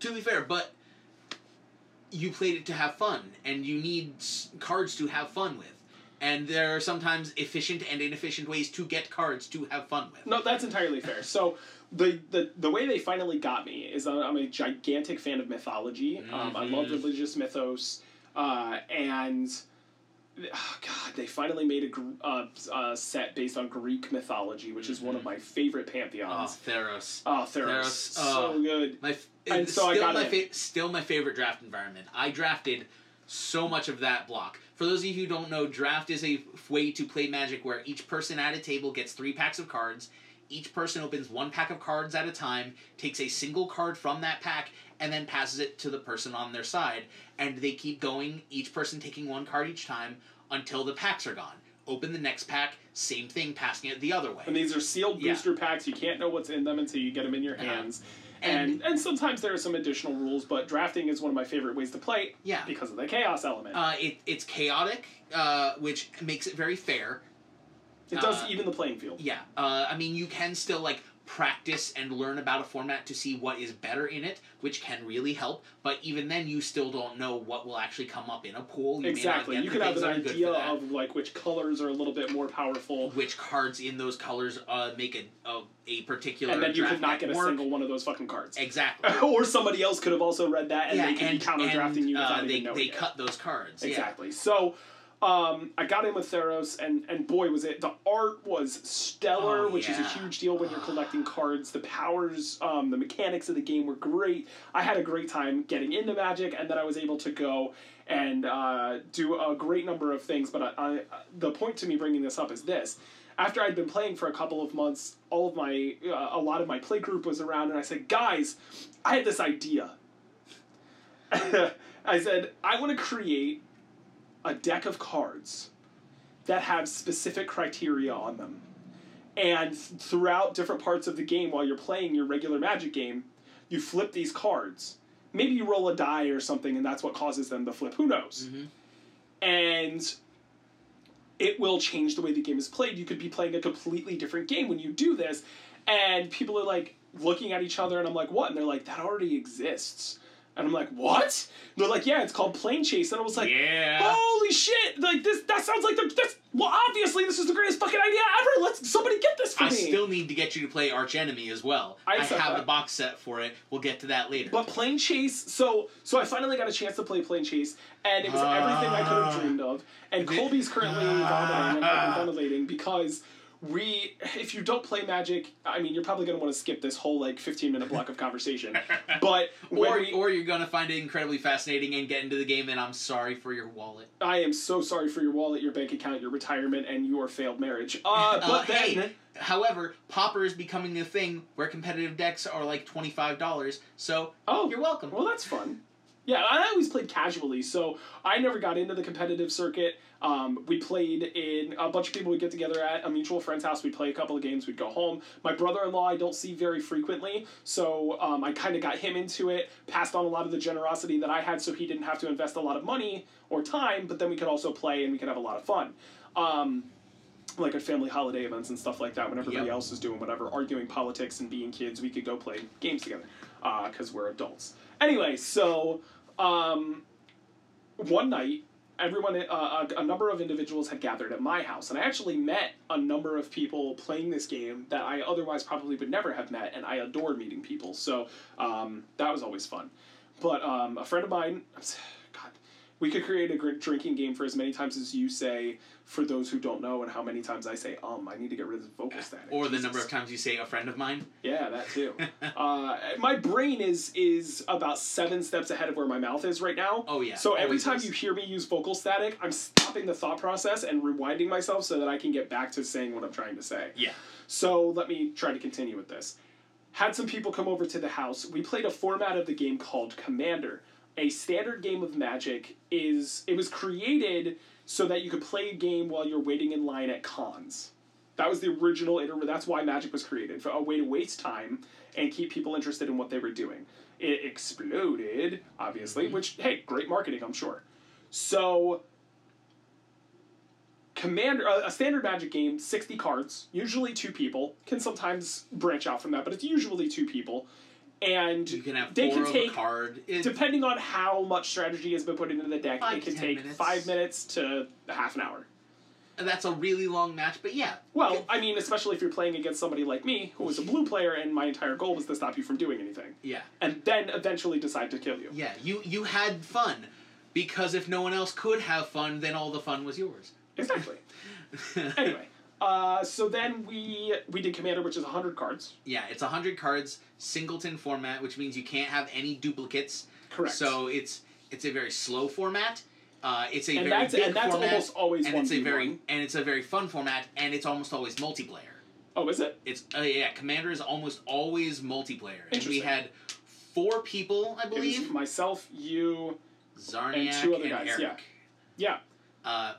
to be fair, but you played it to have fun, and you need s- cards to have fun with. And there are sometimes efficient and inefficient ways to get cards to have fun with. No, that's entirely fair. So the, the the way they finally got me is that I'm a gigantic fan of mythology. Um, I love Mhm. religious mythos, uh, and oh God, they finally made a uh, uh, set based on Greek mythology, which is one of my favorite Oh, pantheons. Theros. Oh, Theros, Theros, so oh. good. My f- And so I still got my fa- still my favorite draft environment. I drafted so much of that block. For those of you who don't know, draft is a f- way to play Magic where each person at a table gets three packs of cards. Each person opens one pack of cards at a time, takes a single card from that pack, and then passes it to the person on their side. And they keep going, each person taking one card each time until the packs are gone. Open the next pack, same thing, passing it the other way. And these are sealed Yeah. booster packs. You can't know what's in them until you get them in your Uh-huh. hands. And- And, and sometimes there are some additional rules, but drafting is one of my favorite ways to play Yeah. because of the chaos element. Uh, it, it's chaotic, uh, which makes it very fair. it does uh, even the playing field. Yeah, uh, I mean, you can still like practice and learn about a format to see what is better in it, which can really help. But even then, you still don't know what will actually come up in a pool. You Exactly. You can have an that are good idea of like which colors are a little bit more powerful, which cards in those colors uh, make a, a a particular. and then you could not get a single one of those fucking cards. Exactly. or somebody else could have also read that, and yeah, they could and, be counter drafting you uh, they, they cut those cards. yeah. Exactly. So, um, I got in with Theros, and and boy was it! The art was stellar, Oh, which is a huge deal when you're collecting cards. The powers, um, the mechanics of the game were great. I had a great time getting into Magic, and then I was able to go and uh, do a great number of things. But I, I, the point to me bringing this up is this. After I'd been playing for a couple of months, all of my uh, a lot of my play group was around, and I said, "Guys, I had this idea." I said, "I want to create a deck of cards that have specific criteria on them. And th- throughout different parts of the game, while you're playing your regular Magic game, you flip these cards. Maybe you roll a die or something, and that's what causes them to flip. Who knows? Mhm. And it will change the way the game is played. You could be playing a completely different game when you do this, and people are like looking at each other, and I'm like, what? And they're like, that already exists. And I'm like, what? And they're like, yeah, it's called Planechase. And I was like, yeah. Holy shit! Like this, that sounds like the that's well. Obviously, this is the greatest fucking idea ever. Let's somebody get this for me! I me. still need to get you to play Archenemy as well. I I, have that. the box set for it. We'll get to that later. But Plane Chase, so so I finally got a chance to play Planechase, and it was everything I could have Ah. dreamed of. And Colby's currently Ah. vomiting and hyperventilating because we if you don't play Magic, I mean, you're probably going to want to skip this whole like 15 minute block of conversation. But or we, or you're gonna find it incredibly fascinating and get into the game, and I'm sorry for your wallet. I am so sorry for your wallet, your bank account, your retirement, and your failed marriage. Uh, but Uh, then. hey, however, Pauper is becoming a thing where competitive decks are like twenty five dollars. So Oh, you're welcome. Well, that's fun. Yeah, I always played casually, so I never got into the competitive circuit. Um, we played in a bunch of people would get together at a mutual friend's house. We'd play a couple of games. We'd go home. My brother-in-law I don't see very frequently, so um, I kind of got him into it. Passed on a lot of the generosity that I had, so he didn't have to invest a lot of money or time. But then we could also play and we could have a lot of fun. Um, like at family holiday events and stuff like that, when everybody Yep. else is doing whatever, arguing politics and being kids, we could go play games together because we're adults. Anyway, so um, one night, everyone, uh, a, a number of individuals had gathered at my house, and I actually met a number of people playing this game that I otherwise probably would never have met, and I adored meeting people. So um, that was always fun. But um, a friend of mine, we could create a drinking game for as many times as you say. For those who don't know, and how many times I say um, I need to get rid of the vocal static. or the Jesus. number of times you say a friend of mine. Yeah, that too. uh, my brain is is about seven steps ahead of where my mouth is right now. Oh yeah. So every time is. you hear me use vocal static, I'm stopping the thought process and rewinding myself so that I can get back to saying what I'm trying to say. Yeah. So let me try to continue with this. Had some people come over to the house. We played a format of the game called Commander. A standard game of Magic is it was created so that you could play a game while you're waiting in line at cons. That was the original iter- that's why Magic was created, for a way to waste time and keep people interested in what they were doing. It exploded, obviously, mm-hmm. which hey, great marketing, I'm sure. So Commander, a a standard Magic game, sixty cards, usually two people. Can sometimes branch out from that, but it's usually two people. And you can have they can take- a card. It- depending on how much strategy has been put into the deck, Five it can take minutes. five minutes to half an hour. And that's a really long match, but yeah. Well, I mean, especially if you're playing against somebody like me, who was a blue player, and my entire goal was to stop you from doing anything, Yeah. and then eventually decide to kill you. Yeah. You you had fun. Because if no one else could have fun, then all the fun was yours. Exactly. anyway, uh, so then we we did Commander, which is hundred cards. Yeah, it's 100 cards, singleton format, which means you can't have any duplicates. Correct. So it's it's a very slow format. Uh, it's a and very that's big and that's format, almost always and it's a very one. and it's a very fun format, and it's almost always multiplayer. Oh, is it? It's uh, yeah, Commander is almost always multiplayer, and we had four people, I believe, myself, you, Zarniak and two other and guys, Eric. yeah. yeah. Uh,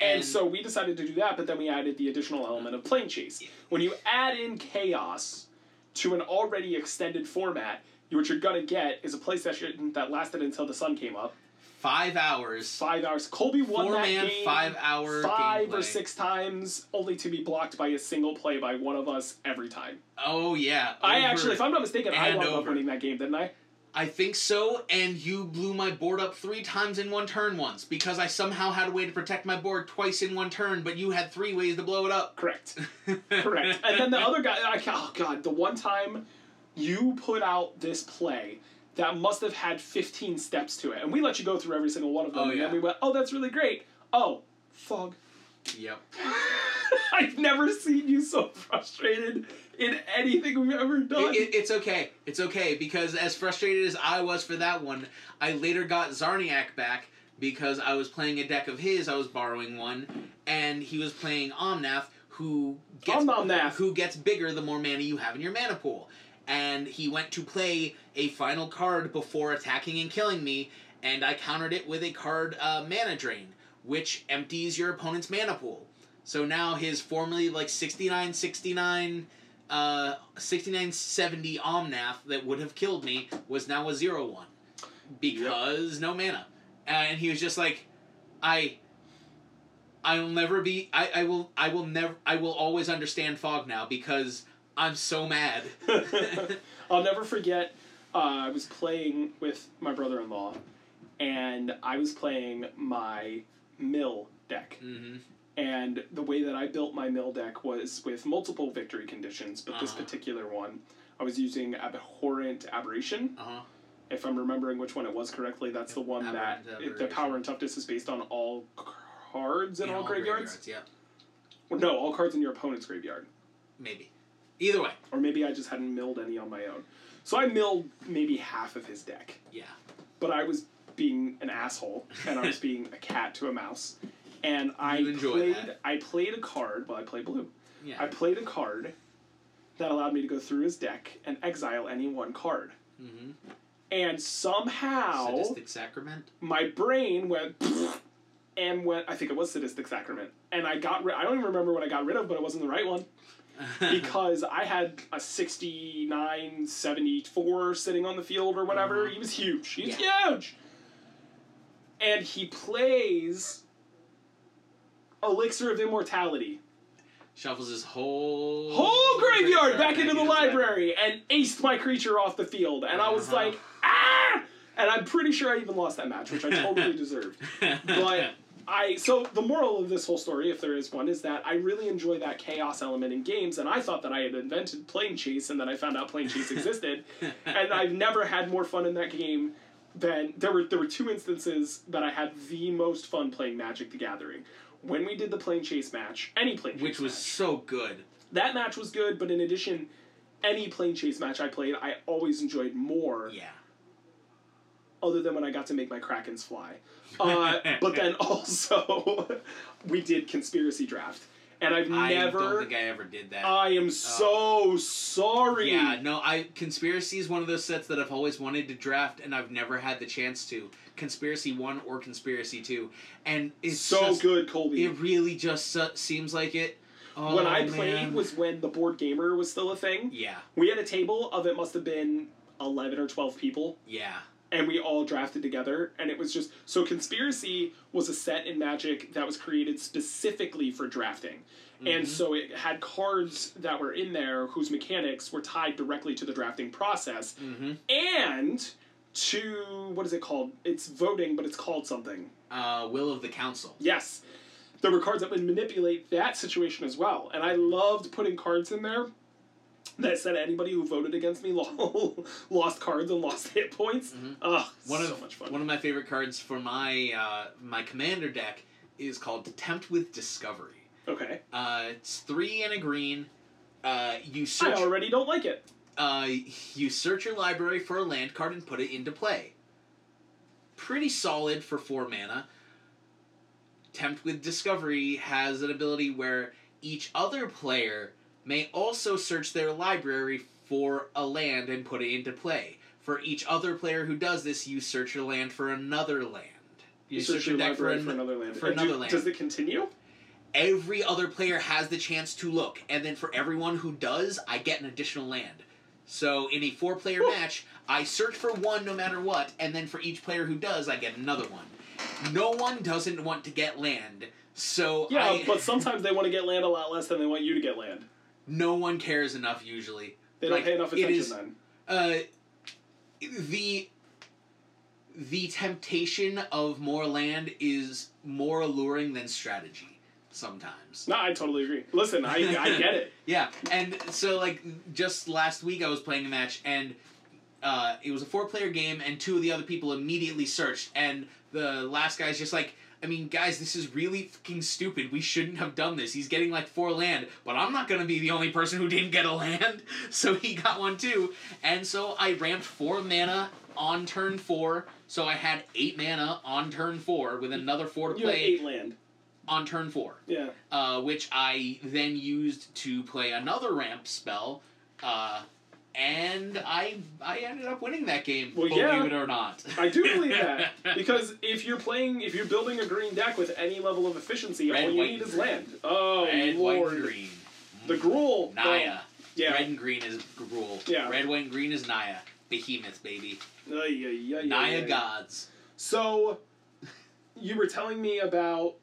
And, so we decided to do that, but then we added the additional element of Planechase. When you add in chaos to an already extended format, what you're gonna get is a play session that lasted until the sun came up. five hours, Five hours. Colby won four that man, game five hour five gameplay. or six times, only to be blocked by a single play by one of us every time. Oh yeah, I actually, if I'm not mistaken, I and wound up winning that game, didn't I? I think so, and you blew my board up three times in one turn once because I somehow had a way to protect my board twice in one turn, but you had three ways to blow it up. Correct. Correct. and then the other guy, I, oh god, the one time you put out this play that must have had 15 steps to it, and we let you go through every single one of them, Oh, and yeah. then we went, oh, that's really great. Oh, fog. Yep. I've never seen you so frustrated in anything we've ever done. It, it- it's okay. It's okay because as frustrated as I was for that one, I later got Zarniak back because I was playing a deck of his. I was borrowing one, and he was playing Omnath, who gets Omnath. who gets bigger the more mana you have in your mana pool. And he went to play a final card before attacking and killing me, and I countered it with a card uh, Mana Drain, which empties your opponent's mana pool. So now his formerly like 69 69 uh 6970 Omnath that would have killed me was now a 0 1 because no mana. And he was just like I I'll never be I, I will I will never I will always understand fog now because I'm so mad. I'll never forget. Uh, I was playing with my brother-in-law, and I was playing my mill deck. hmm And the way that I built my mill deck was with multiple victory conditions, but this Uh-huh. particular one, I was using Abhorrent Aberration. Uh-huh. If I'm remembering which one it was correctly, that's the one that Aberrant it, the power and toughness is based on all cards in, all, graveyards. Yeah. No, all cards in your opponent's graveyard. Maybe. Either way. Or maybe I just hadn't milled any on my own. So I milled maybe half of his deck. Yeah. But I was being an asshole and I was being a cat to a mouse. And I played that. I played a card, well I play blue. Yeah. I played a card that allowed me to go through his deck and exile any one card. mm-hmm. And somehow Sadistic Sacrament. my brain went and went I think it was sadistic sacrament. And I got rid I don't even remember what I got rid of, but it wasn't the right one. because I had a 69, 74 sitting on the field or whatever. Mhm. He was huge. He's Yeah. huge. And he plays Elixir of Immortality. Shuffles his whole Whole graveyard back into the library and aced my creature off the field. And I was Uh-huh. like, ah! And I'm pretty sure I even lost that match, which I totally deserved. But I so the moral of this whole story, if there is one, is that I really enjoy that chaos element in games, and I thought that I had invented Planechase, and then I found out Planechase existed, and I've never had more fun in that game than there were there were two instances that I had the most fun playing Magic the Gathering. When we did the Planechase match, any Planechase which was match, so good. that match was good, but in addition, any Planechase match I played, I always enjoyed more Yeah. other than when I got to make my Krakens fly. Uh, but then also, we did conspiracy draft, and I've never. I don't think I ever did that. I am oh. so sorry. Yeah, no, I Conspiracy is one of those sets that I've always wanted to draft and I've never had the chance to. Conspiracy 1 or Conspiracy 2. And it's so just, good, Colby. It really just su- seems like it. Oh, when I oh, man. played was when the board gamer was still a thing. Yeah, We had a table of it must have been eleven or twelve people, yeah. And we all drafted together. And it was just so conspiracy was a set in Magic that was created specifically for drafting. And Mhm. so it had cards that were in there whose mechanics were tied directly to the drafting process Mm-hmm. and to what is it called? It's voting, but it's called something. Uh, Will of the Council. Yes. There were cards that would manipulate that situation as well. And I loved putting cards in there that said anybody who voted against me lost cards and lost hit points. Mhm. Ugh, One so of much fun. one of my favorite cards for my uh, my commander deck is called Tempt with Discovery. okay. Uh, it's three and a green. Uh, you I already don't like it. uh, you search your library for a land card and put it into play. Pretty solid for four mana. Tempt with Discovery has an ability where each other player may also search their library for a land and put it into play. For each other player who does this, you search your land for another land. You, search, your deck for, an- for another land. for And do- another land. Does it continue? every other player has the chance to look, and then for everyone who does, I get an additional land. So in a four player Whew. match, I search for one no matter what, and then for each player who does, I get another one. No one doesn't want to get land, so Yeah, I, but sometimes they want to get land a lot less than they want you to get land. No one cares enough usually. They don't Like, pay enough attention is- then. Uh, the the temptation of more land is more alluring than strategy sometimes. No, I totally agree. Listen, I, I get it. Yeah, and so like just last week I was playing a match and uh, it was a four player game and two of the other people immediately searched and the last guy's just like I mean guys this is really fucking stupid. We shouldn't have done this. He's getting like four land but I'm not gonna be the only person who didn't get a land. So he got one too. And so I ramped four mana on turn four. So I had eight mana on turn four with another four to You had play eight land. on turn four. Yeah. uh, which I then used to play another ramp spell, uh, and I I ended up winning that game, Well, believe yeah. it or not. I do believe that because if you're playing, if you're building a green deck with any level of efficiency, Red, all you white, need is green. land. Oh Red, lord, white, green. the Gruul, Naya. Yeah. Red and green is Gruul. Yeah. Red, white, and green is Naya. Behemoth, baby. Ay, ay, ay, Naya ay, ay. gods. So, you were telling me about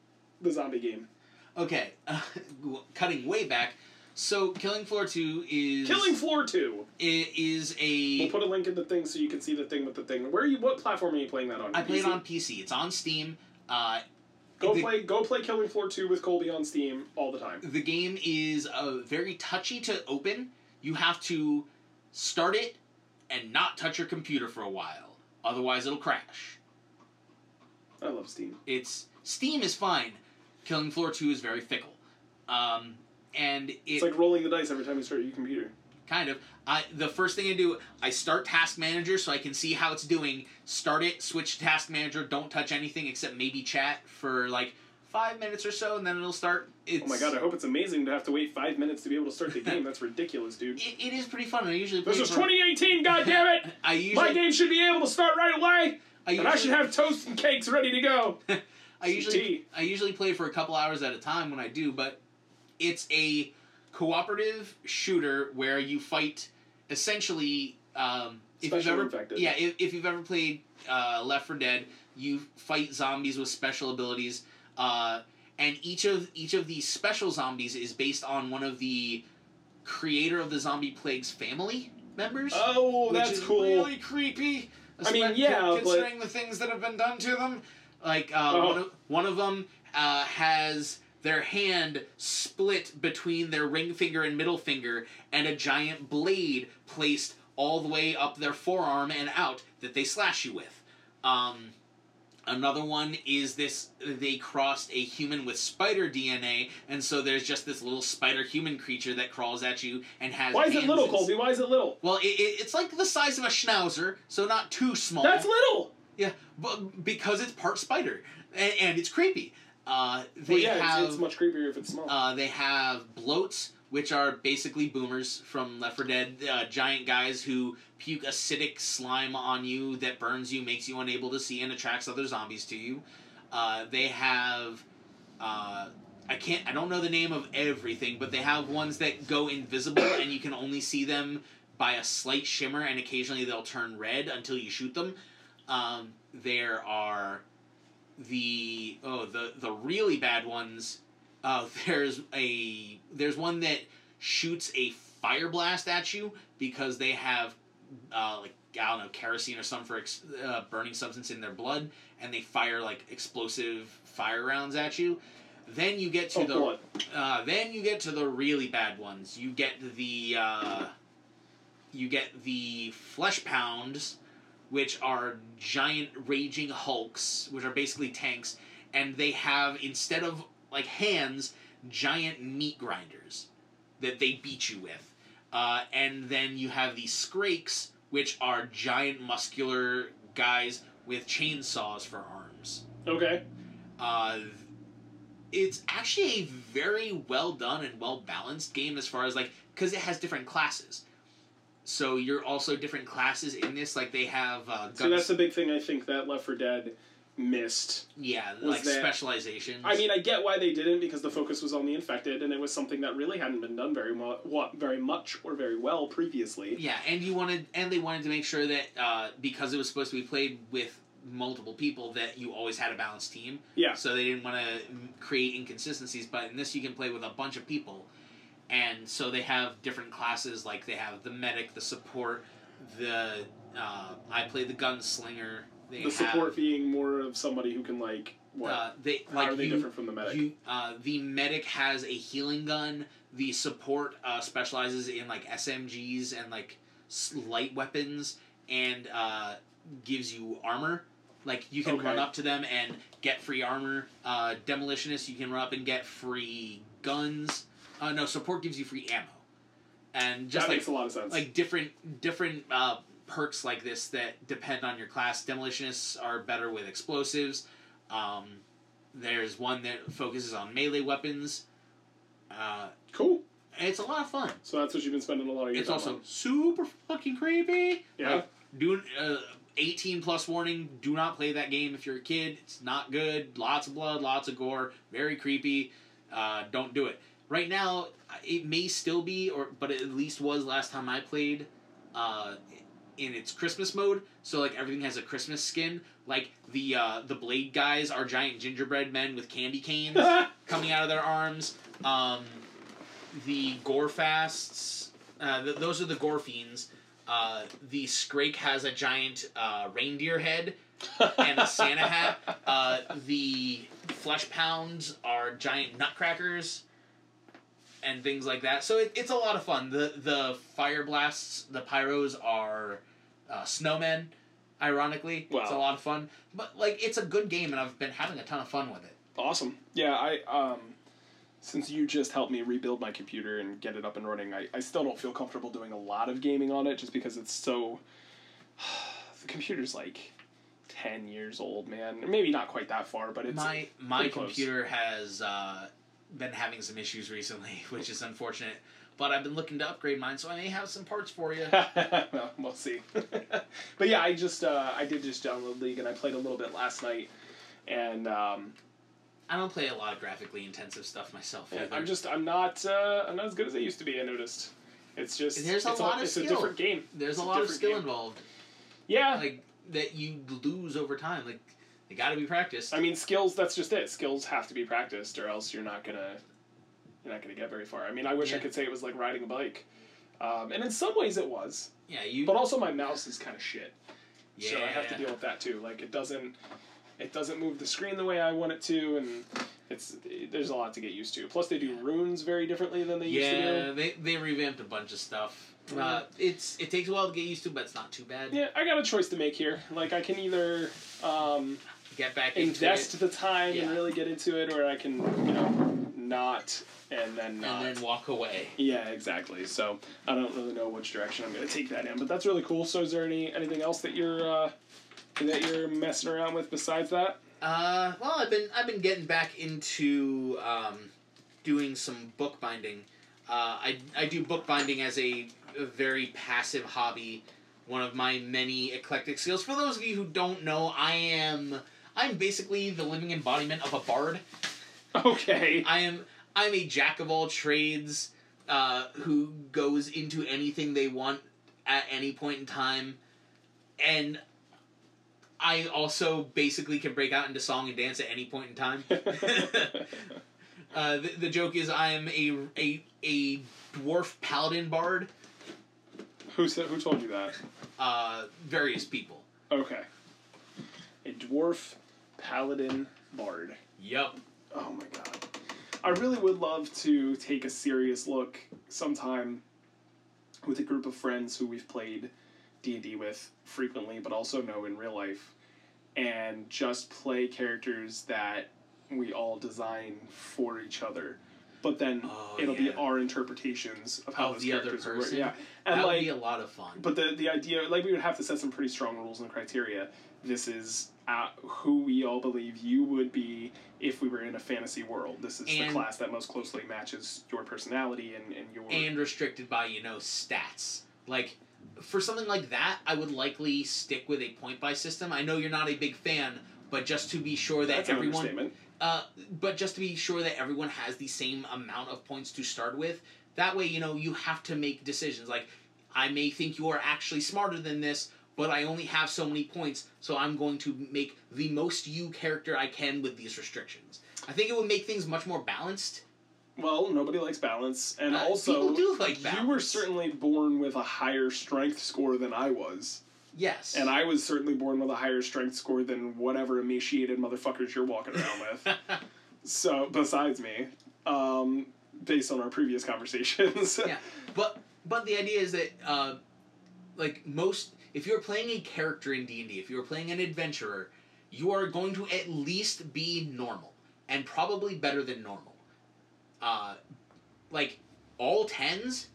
the zombie game. Okay, uh, cutting way back. So, Killing Floor Two is Killing Floor Two. i- is a We'll put a link in the thing so you can see the thing with the thing. Where are you? What platform are you playing that on? I play it on PC. It's on Steam. Uh, Go the- play. Go play Killing Floor Two with Colby on Steam all the time. The game is uh, very touchy to open. You have to start it and not touch your computer for a while. Otherwise, it'll crash. I love Steam. It's Steam is fine. Killing Floor 2 is very fickle. Um, and it It's like rolling the dice every time you start your computer. kind of I the first thing I do I start Task Manager so I can see how it's doing. Start it, switch to Task Manager. Don't touch anything except maybe chat for like five minutes or so, and then it'll start. It's, Oh my god, I hope it's amazing to have to wait five minutes to be able to start the game. That's ridiculous, dude. It, it is pretty fun. I usually play This is for- 2018, goddammit! I usually, My game should be able to start right away, I and I should have toast and cakes ready to go. I usually tea. I usually play for a couple hours at a time when I do, but it's a cooperative shooter where you fight essentially. Um, if Special you've ever infected. yeah, if, if you've ever played uh, Left 4 Dead, you fight zombies with special abilities, uh, and each of each of these special zombies is based on one of the creator of the zombie plague's family members. Oh, which that's is cool. Really creepy. I mean, yeah, but- considering the things that have been done to them. Like uh, Oh. one of one of them uh, has their hand split between their ring finger and middle finger, and a giant blade placed all the way up their forearm and out that they slash you with. Um, Another one is this they crossed a human with spider DNA, and so there's just this little spider human creature that crawls at you and has. Why is it little, Colby? Why is it little? Well, it, it, it's like the size of a schnauzer, so not too small. That's little. yeah, but because it's part spider and, and it's creepy. Uh, they Well, yeah, have it's, it's much creepier if it's small. uh, they have bloats, which are basically boomers from Left 4 Dead, uh, giant guys who puke acidic slime on you that burns you, makes you unable to see, and attracts other zombies to you. Uh, they have, uh, I can't, I don't know the name of everything, but they have ones that go invisible and you can only see them by a slight shimmer, and occasionally they'll turn red until you shoot them. Um, there are the oh the the really bad ones uh, there's a there's one that shoots a fire blast at you because they have uh, like I don't know kerosene or some for ex- uh, burning substance in their blood, and they fire like explosive fire rounds at you. Then you get to oh, the uh, then you get to the really bad ones. You get the uh, you get the flesh pounds, which are giant raging hulks, which are basically tanks, and they have instead of like hands, giant meat grinders that they beat you with. Uh, and then you have the Scrakes, which are giant muscular guys with chainsaws for arms. Okay. Uh, it's actually a very well done and well balanced game as far as like because it has different classes. So you're also different classes in this. Like they have uh, guns. So that's the big thing I think that Left 4 Dead missed. yeah, like that- specializations. I mean, I get why they didn't because the focus was on the infected, and it was something that really hadn't been done very what very much or very well previously. Yeah, and you wanted, and they wanted to make sure that uh, because it was supposed to be played with multiple people, that you always had a balanced team. Yeah. So they didn't want to create inconsistencies. But in this, you can play with a bunch of people, and so they have different classes. Like they have the medic, the support, the uh, I play the gunslinger. They The support being more of somebody who can like what? uh, they How like are they you, different from the medic? You, uh, the medic has a healing gun. The support uh, specializes in like SMGs and like light weapons, and uh, gives you armor. Like you can Okay. run up to them and get free armor. Uh, demolitionist, you can run up and get free guns. Uh, no, support gives you free ammo, and just that like makes a lot of sense. like different different uh, perks like this that depend on your class. Demolitionists are better with explosives. Um, there's one that focuses on melee weapons. Uh, cool. and it's a lot of fun. So that's what you've been spending a lot of your time on. It's time also on. super fucking creepy. Yeah. Like, do uh, 18 plus warning. Do not play that game if you're a kid. It's not good. Lots of blood, lots of gore. Very creepy. Uh, don't do it. Right now, it may still be, or but it at least was last time I played. Uh, in its Christmas mode, so like everything has a Christmas skin. Like the uh, the blade guys are giant gingerbread men with candy canes coming out of their arms. Um, the gore fasts, uh, th- those are the gore fiends. Uh, the Scrake has a giant uh, reindeer head and a Santa hat. Uh, the flesh pounds are giant nutcrackers and things like that. So it, it's a lot of fun. The the fire blasts, the pyros are uh, snowmen. Ironically, it's a lot of fun. But like, it's a good game, and I've been having a ton of fun with it. Awesome. Yeah, I um since you just helped me rebuild my computer and get it up and running, I, I still don't feel comfortable doing a lot of gaming on it just because it's so. the computer's like 10 years old, man. Maybe not quite that far, but it's. my my close. computer has uh, been having some issues recently, which is unfortunate. But I've been looking to upgrade mine, so I may have some parts for you. well, we'll see. but yeah, I just uh, I did just download League and I played a little bit last night, and um, I don't play a lot of graphically intensive stuff myself. yeah, either. I'm just I'm not uh, I'm not as good as I used to be. I noticed. It's just There's a it's lot of it's skill. a different game. There's It's a lot of skill game. involved, Yeah, like that you lose over time. Like they got to be practiced. I mean skills. That's just it. Skills have to be practiced, or else you're not gonna you're not gonna get very far. I mean, I wish I could say it was like riding a bike, um, and in some ways it was. yeah, you. But also my mouse is kind of shit. yeah, So I have to deal with that too. Like it doesn't, it doesn't move the screen the way I want it to, and it's there's a lot to get used to. Plus they do runes very differently than they used to Yeah, they they revamped a bunch of stuff. Uh, it's it takes a while to get used to, but it's not too bad. Yeah, I got a choice to make here. Like I can either um, Get back into invest the time and really get into it, or I can you know not and then not. and then walk away. yeah, exactly. So I don't really know which direction I'm going to take that in, but that's really cool. So is there any anything else that you're uh, that you're messing around with besides that? Uh, well, I've been I've been getting back into um, doing some bookbinding. Uh, I I do bookbinding as a, a very passive hobby, one of my many eclectic skills. For those of you who don't know, I am I'm basically the living embodiment of a bard. Okay. I am I'm a jack of all trades uh, who goes into anything they want at any point in time, and I also basically can break out into song and dance at any point in time. uh, the, the joke is I am a a a dwarf paladin bard. who said? Who told you that? Uh, various people. Okay. A dwarf paladin bard. Yep. Oh my god. I really would love to take a serious look sometime with a group of friends who we've played D&D with frequently but also know in real life and just play characters that we all design for each other. But then Oh, it'll be our interpretations of how Of those the characters work. person? Yeah. And that like would be a lot of fun. but the the idea, like, we would have to set some pretty strong rules and criteria. This is uh, who we all believe you would be if we were in a fantasy world. This is the class that most closely matches your personality and, and your. and restricted by you know stats like for something like that i would likely stick with a point buy system i know you're not a big fan but just to be sure that That's everyone uh, but just to be sure that everyone has the same amount of points to start with that way you know you have to make decisions like i may think you are actually smarter than this but i only have so many points so i'm going to make the most you character i can with these restrictions i think it would make things much more balanced Well, nobody likes balance, and Uh, also like you were certainly born with a higher strength score than I was, yes and I was certainly born with a higher strength score than whatever emaciated motherfuckers you're walking around with. So, besides me, um, based on our previous conversations. Yeah. but but the idea is that uh, like most if you're playing a character in d&d if you're playing an adventurer you are going to at least be normal and probably better than normal uh, like all tens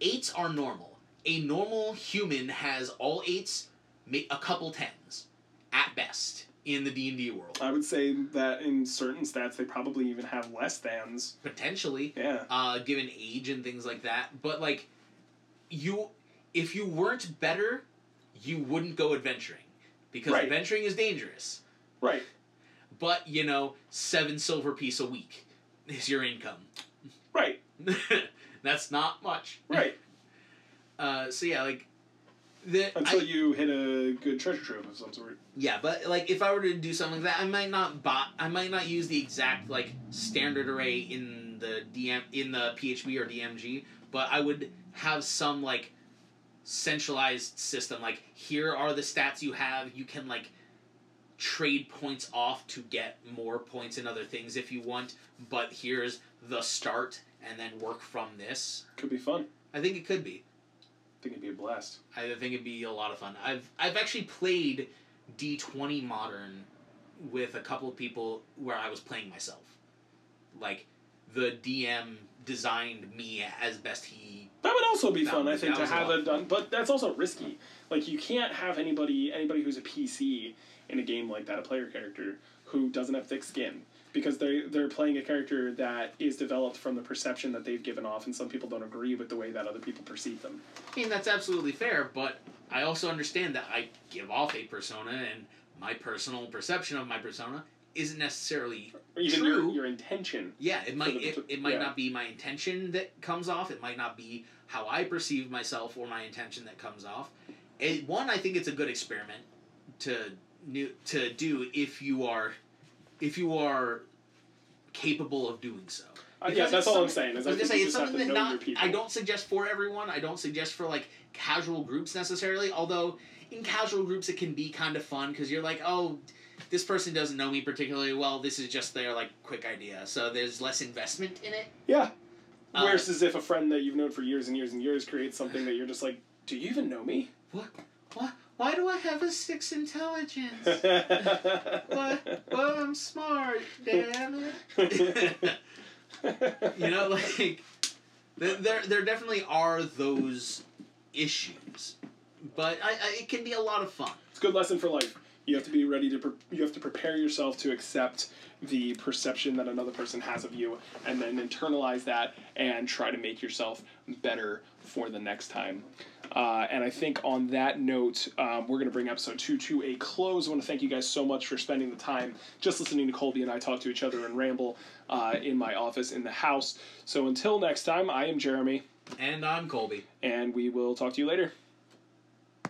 eights are normal a normal human has all eights a couple tens at best in the d&d world I would say that in certain stats they probably even have less thans. potentially Yeah. uh, given age and things like that. But like, you, if you weren't better, you wouldn't go adventuring because Right. adventuring is dangerous. Right. But you know, seven silver piece a week is your income. Right. That's not much. Right. Uh, so yeah, like the Until I- you hit a good treasure trove of some sort. Yeah, but like if I were to do something like that, I might not bot. I might not use the exact like standard array in the DM in the PHB or DMG, but I would have some like centralized system. Like here are the stats you have. You can like trade points off to get more points and other things if you want. But here's the start, and then work from this. Could be fun. I think it could be. I think it'd be a blast. I think it'd be a lot of fun. I've I've actually played D twenty modern with a couple of people where I was playing myself. Like the DM designed me as best he. That would also be fun, I think, that to have it done. But that's also risky. Like you can't have anybody anybody who's a PC in a game like that, a player character, who doesn't have thick skin. Because they they're playing a character that is developed from the perception that they've given off, and some people don't agree with the way that other people perceive them. I mean, that's absolutely fair, but I also understand that I give off a persona, and my personal perception of my persona isn't necessarily Or even True. your your intention. Yeah, it might the- it, it might yeah. not be my intention that comes off. It might not be how I perceive myself or my intention that comes off. It, one, I think it's a good experiment to new to do if you are if you are capable of doing so. Uh, yeah, that's all I'm saying. Is I I was gonna say it's something that not. I don't suggest for everyone. I don't suggest for like casual groups necessarily. Although in casual groups it can be kind of fun because you're like, oh, this person doesn't know me particularly well. This is just their like quick idea, so there's less investment in it. Yeah. Uh, Whereas as if a friend that you've known for years and years and years creates something that you're just like, do you even know me? What? What? Why do I have a six intelligence? what? what? Well, I'm smart. Damn it. you know, like there, there definitely are those issues, but I, I, it can be a lot of fun. It's a good lesson for life. You have to be ready to. Pre- you have to prepare yourself to accept the perception that another person has of you, and then internalize that and try to make yourself better for the next time. Uh, and I think on that note, um, we're going to bring episode two to a close. I want to thank you guys so much for spending the time just listening to Colby and I talk to each other and ramble uh, in my office in the house. So until next time, I am Jeremy, And I'm Colby. and we will talk to you later.